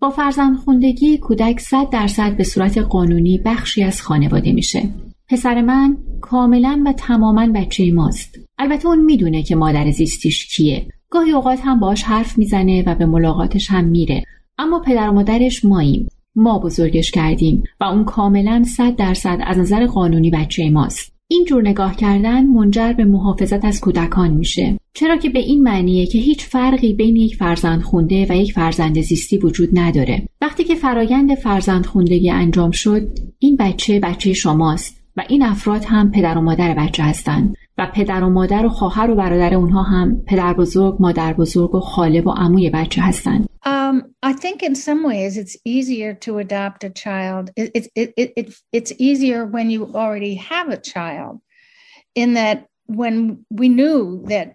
Speaker 6: با فرزند خوندگی کودک صد درصد به صورت قانونی بخشی از خانواده میشه. پسر من کاملا و تماما بچه ماست. البته اون می‌دونه که مادر زیستیش کیه. گاهی اوقات هم باش حرف می‌زنه و به ملاقاتش هم میره. اما پدر و مادرش ماییم. ما بزرگش کردیم و اون کاملا صد درصد از نظر قانونی بچه ماست. این جور نگاه کردن منجر به محافظت از کودکان میشه. چرا که به این معنیه که هیچ فرقی بین یک فرزند خونده و یک فرزند زیستی وجود نداره. وقتی که فرایند فرزند خوندگی انجام شد این بچه بچه شماست و این افراد هم پدر و مادر بچه هستند و پدر و مادر و خواهر و برادر اونها هم پدر بزرگ، مادر بزرگ و خاله و عموی بچه هستند.
Speaker 5: Um, I think in some ways it's easier to adopt a child. It, it, it, it, it's easier when you already have a child in that when we knew that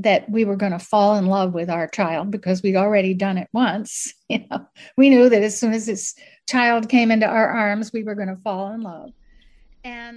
Speaker 5: that we were going to fall in love with our child because we'd already done it once you know we knew that as soon as this child came into our arms we were going to fall in love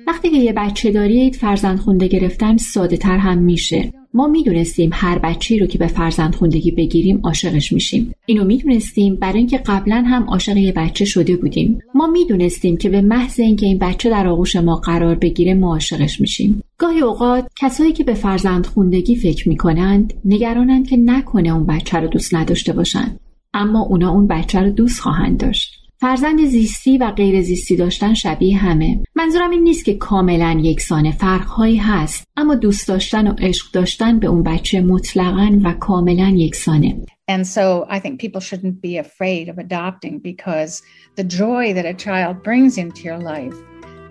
Speaker 6: وقتی که یه بچه دارید فرزند خونده گرفتن ساده تر هم میشه. ما می‌دونستیم هر بچه‌ای رو که به فرزند خوندگی بگیریم عاشقش میشیم. اینو می‌دونستیم برای اینکه قبلا هم عاشق یه بچه شده بودیم. ما می‌دونستیم که به محض اینکه این بچه در آغوش ما قرار بگیره ما عاشقش میشیم. گاهی اوقات کسایی که به فرزند خوندگی فکر می‌کنند نگرانند که نکنه اون بچه رو دوست نداشته باشند اما اونا اون بچه رو دوست خواهند داشت. فرزند زیستی و غیر زیستی داشتن شبیه همه منظورم این نیست که کاملا یکسانه فرقهایی هست اما دوست داشتن و عشق داشتن به اون بچه مطلقا و کاملا یکسانه
Speaker 5: And so I think people shouldn't be afraid of adopting because the joy that a child brings into your life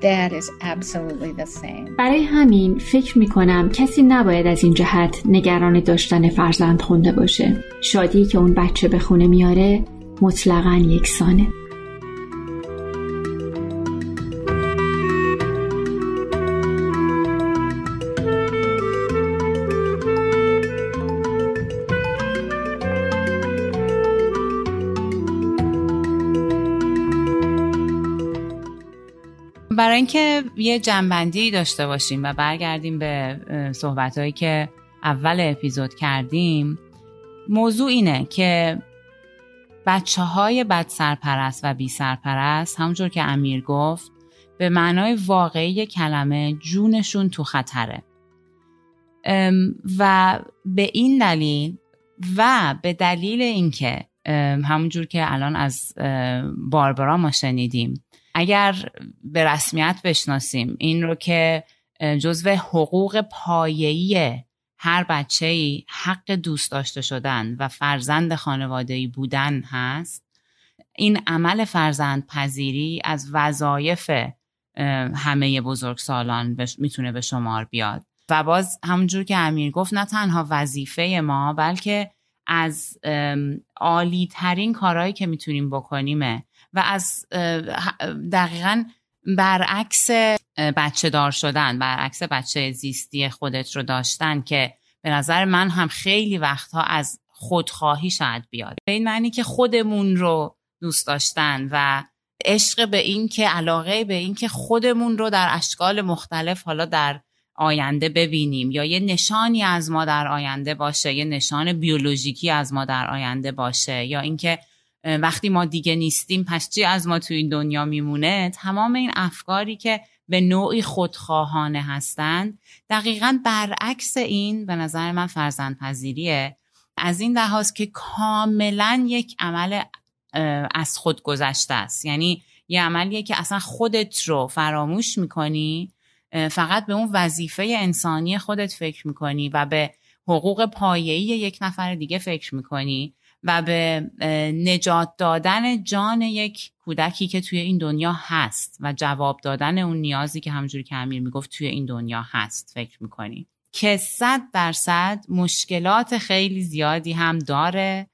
Speaker 5: that is absolutely the same.
Speaker 6: برای همین فکر می کنم کسی نباید از این جهت نگران داشتن فرزند خونده باشه. شادی که اون بچه به خونه میاره مطلقا یکسانه.
Speaker 3: اینکه یه جنبندی داشته باشیم و برگردیم به صحبتهایی که اول اپیزود کردیم موضوع اینه که بچه های بد سرپرست و بی سرپرست همونجور که امیر گفت به معنای واقعی کلمه جونشون تو خطره. و به این دلیل و به دلیل اینکه همونجور که الان از باربرا ما شنیدیم اگر به رسمیت بشناسیم این رو که جزو حقوق پایه‌ای هر بچه ای حق دوست داشته شدن و فرزند خانواده‌ای بودن هست این عمل فرزند پذیری از وظایف همه بزرگسالان می‌تونه به شمار بیاد. و باز همونجور که امیر گفت نه تنها وظیفه ما بلکه از عالی ترین کارهایی که می‌تونیم بکنیمه. و از دقیقا برعکس بچه دار شدن برعکس بچه زیستی خودت رو داشتن که به نظر من هم خیلی وقتها از خودخواهی شاید بیاد. به این معنی که خودمون رو دوست داشتن و عشق به این که علاقه به این که خودمون رو در اشکال مختلف حالا در آینده ببینیم یا یه نشانی از ما در آینده باشه یه نشان بیولوژیکی از ما در آینده باشه یا اینکه وقتی ما دیگه نیستیم پس چی از ما تو این دنیا میمونه؟ تمام این افکاری که به نوعی خودخواهانه هستند دقیقا برعکس این به نظر من فرزند پذیریه از این لحاظ که کاملا یک عمل از خود گذشته است. یعنی یه عملیه که اصلا خودت رو فراموش می‌کنی فقط به اون وظیفه انسانی خودت فکر می‌کنی و به حقوق پایه‌ای یک نفر دیگه فکر می‌کنی. و به نجات دادن جان یک کودکی که توی این دنیا هست و جواب دادن اون نیازی که همجوری که امیر می‌گفت توی این دنیا هست فکر می‌کنی؟ که صد درصد مشکلات خیلی زیادی هم داره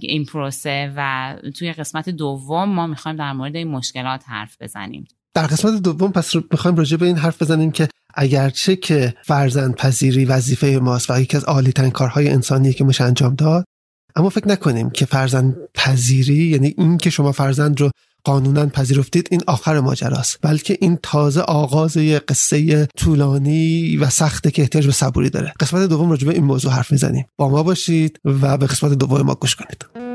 Speaker 3: این پروسه و توی قسمت دوم ما می‌خوایم در مورد این مشکلات حرف بزنیم.
Speaker 2: در قسمت دوم پس می‌خوایم راجع به این حرف بزنیم که اگرچه که فرزند پذیری وظیفه ماست و یکی از عالی کارهای انسانی که میشه انجام داد اما فکر نکنیم که فرزند پذیری یعنی این که شما فرزند رو قانونا پذیرفتید این آخر ماجراست. بلکه این تازه آغاز یه قصه طولانی و سخته که احتیاج به صبوری داره. قسمت دوم راجع به این موضوع حرف می‌زنیم. با ما باشید و به قسمت دوم ما گوش کنید.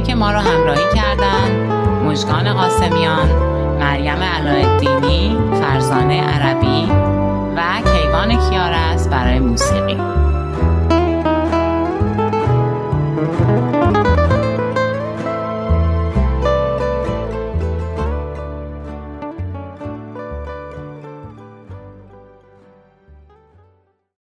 Speaker 3: که ما رو همراهی کردن. مجگان قاسمیان مریم علایالدینی فرزانه عربی و کیوان کیارست برای موسیقی.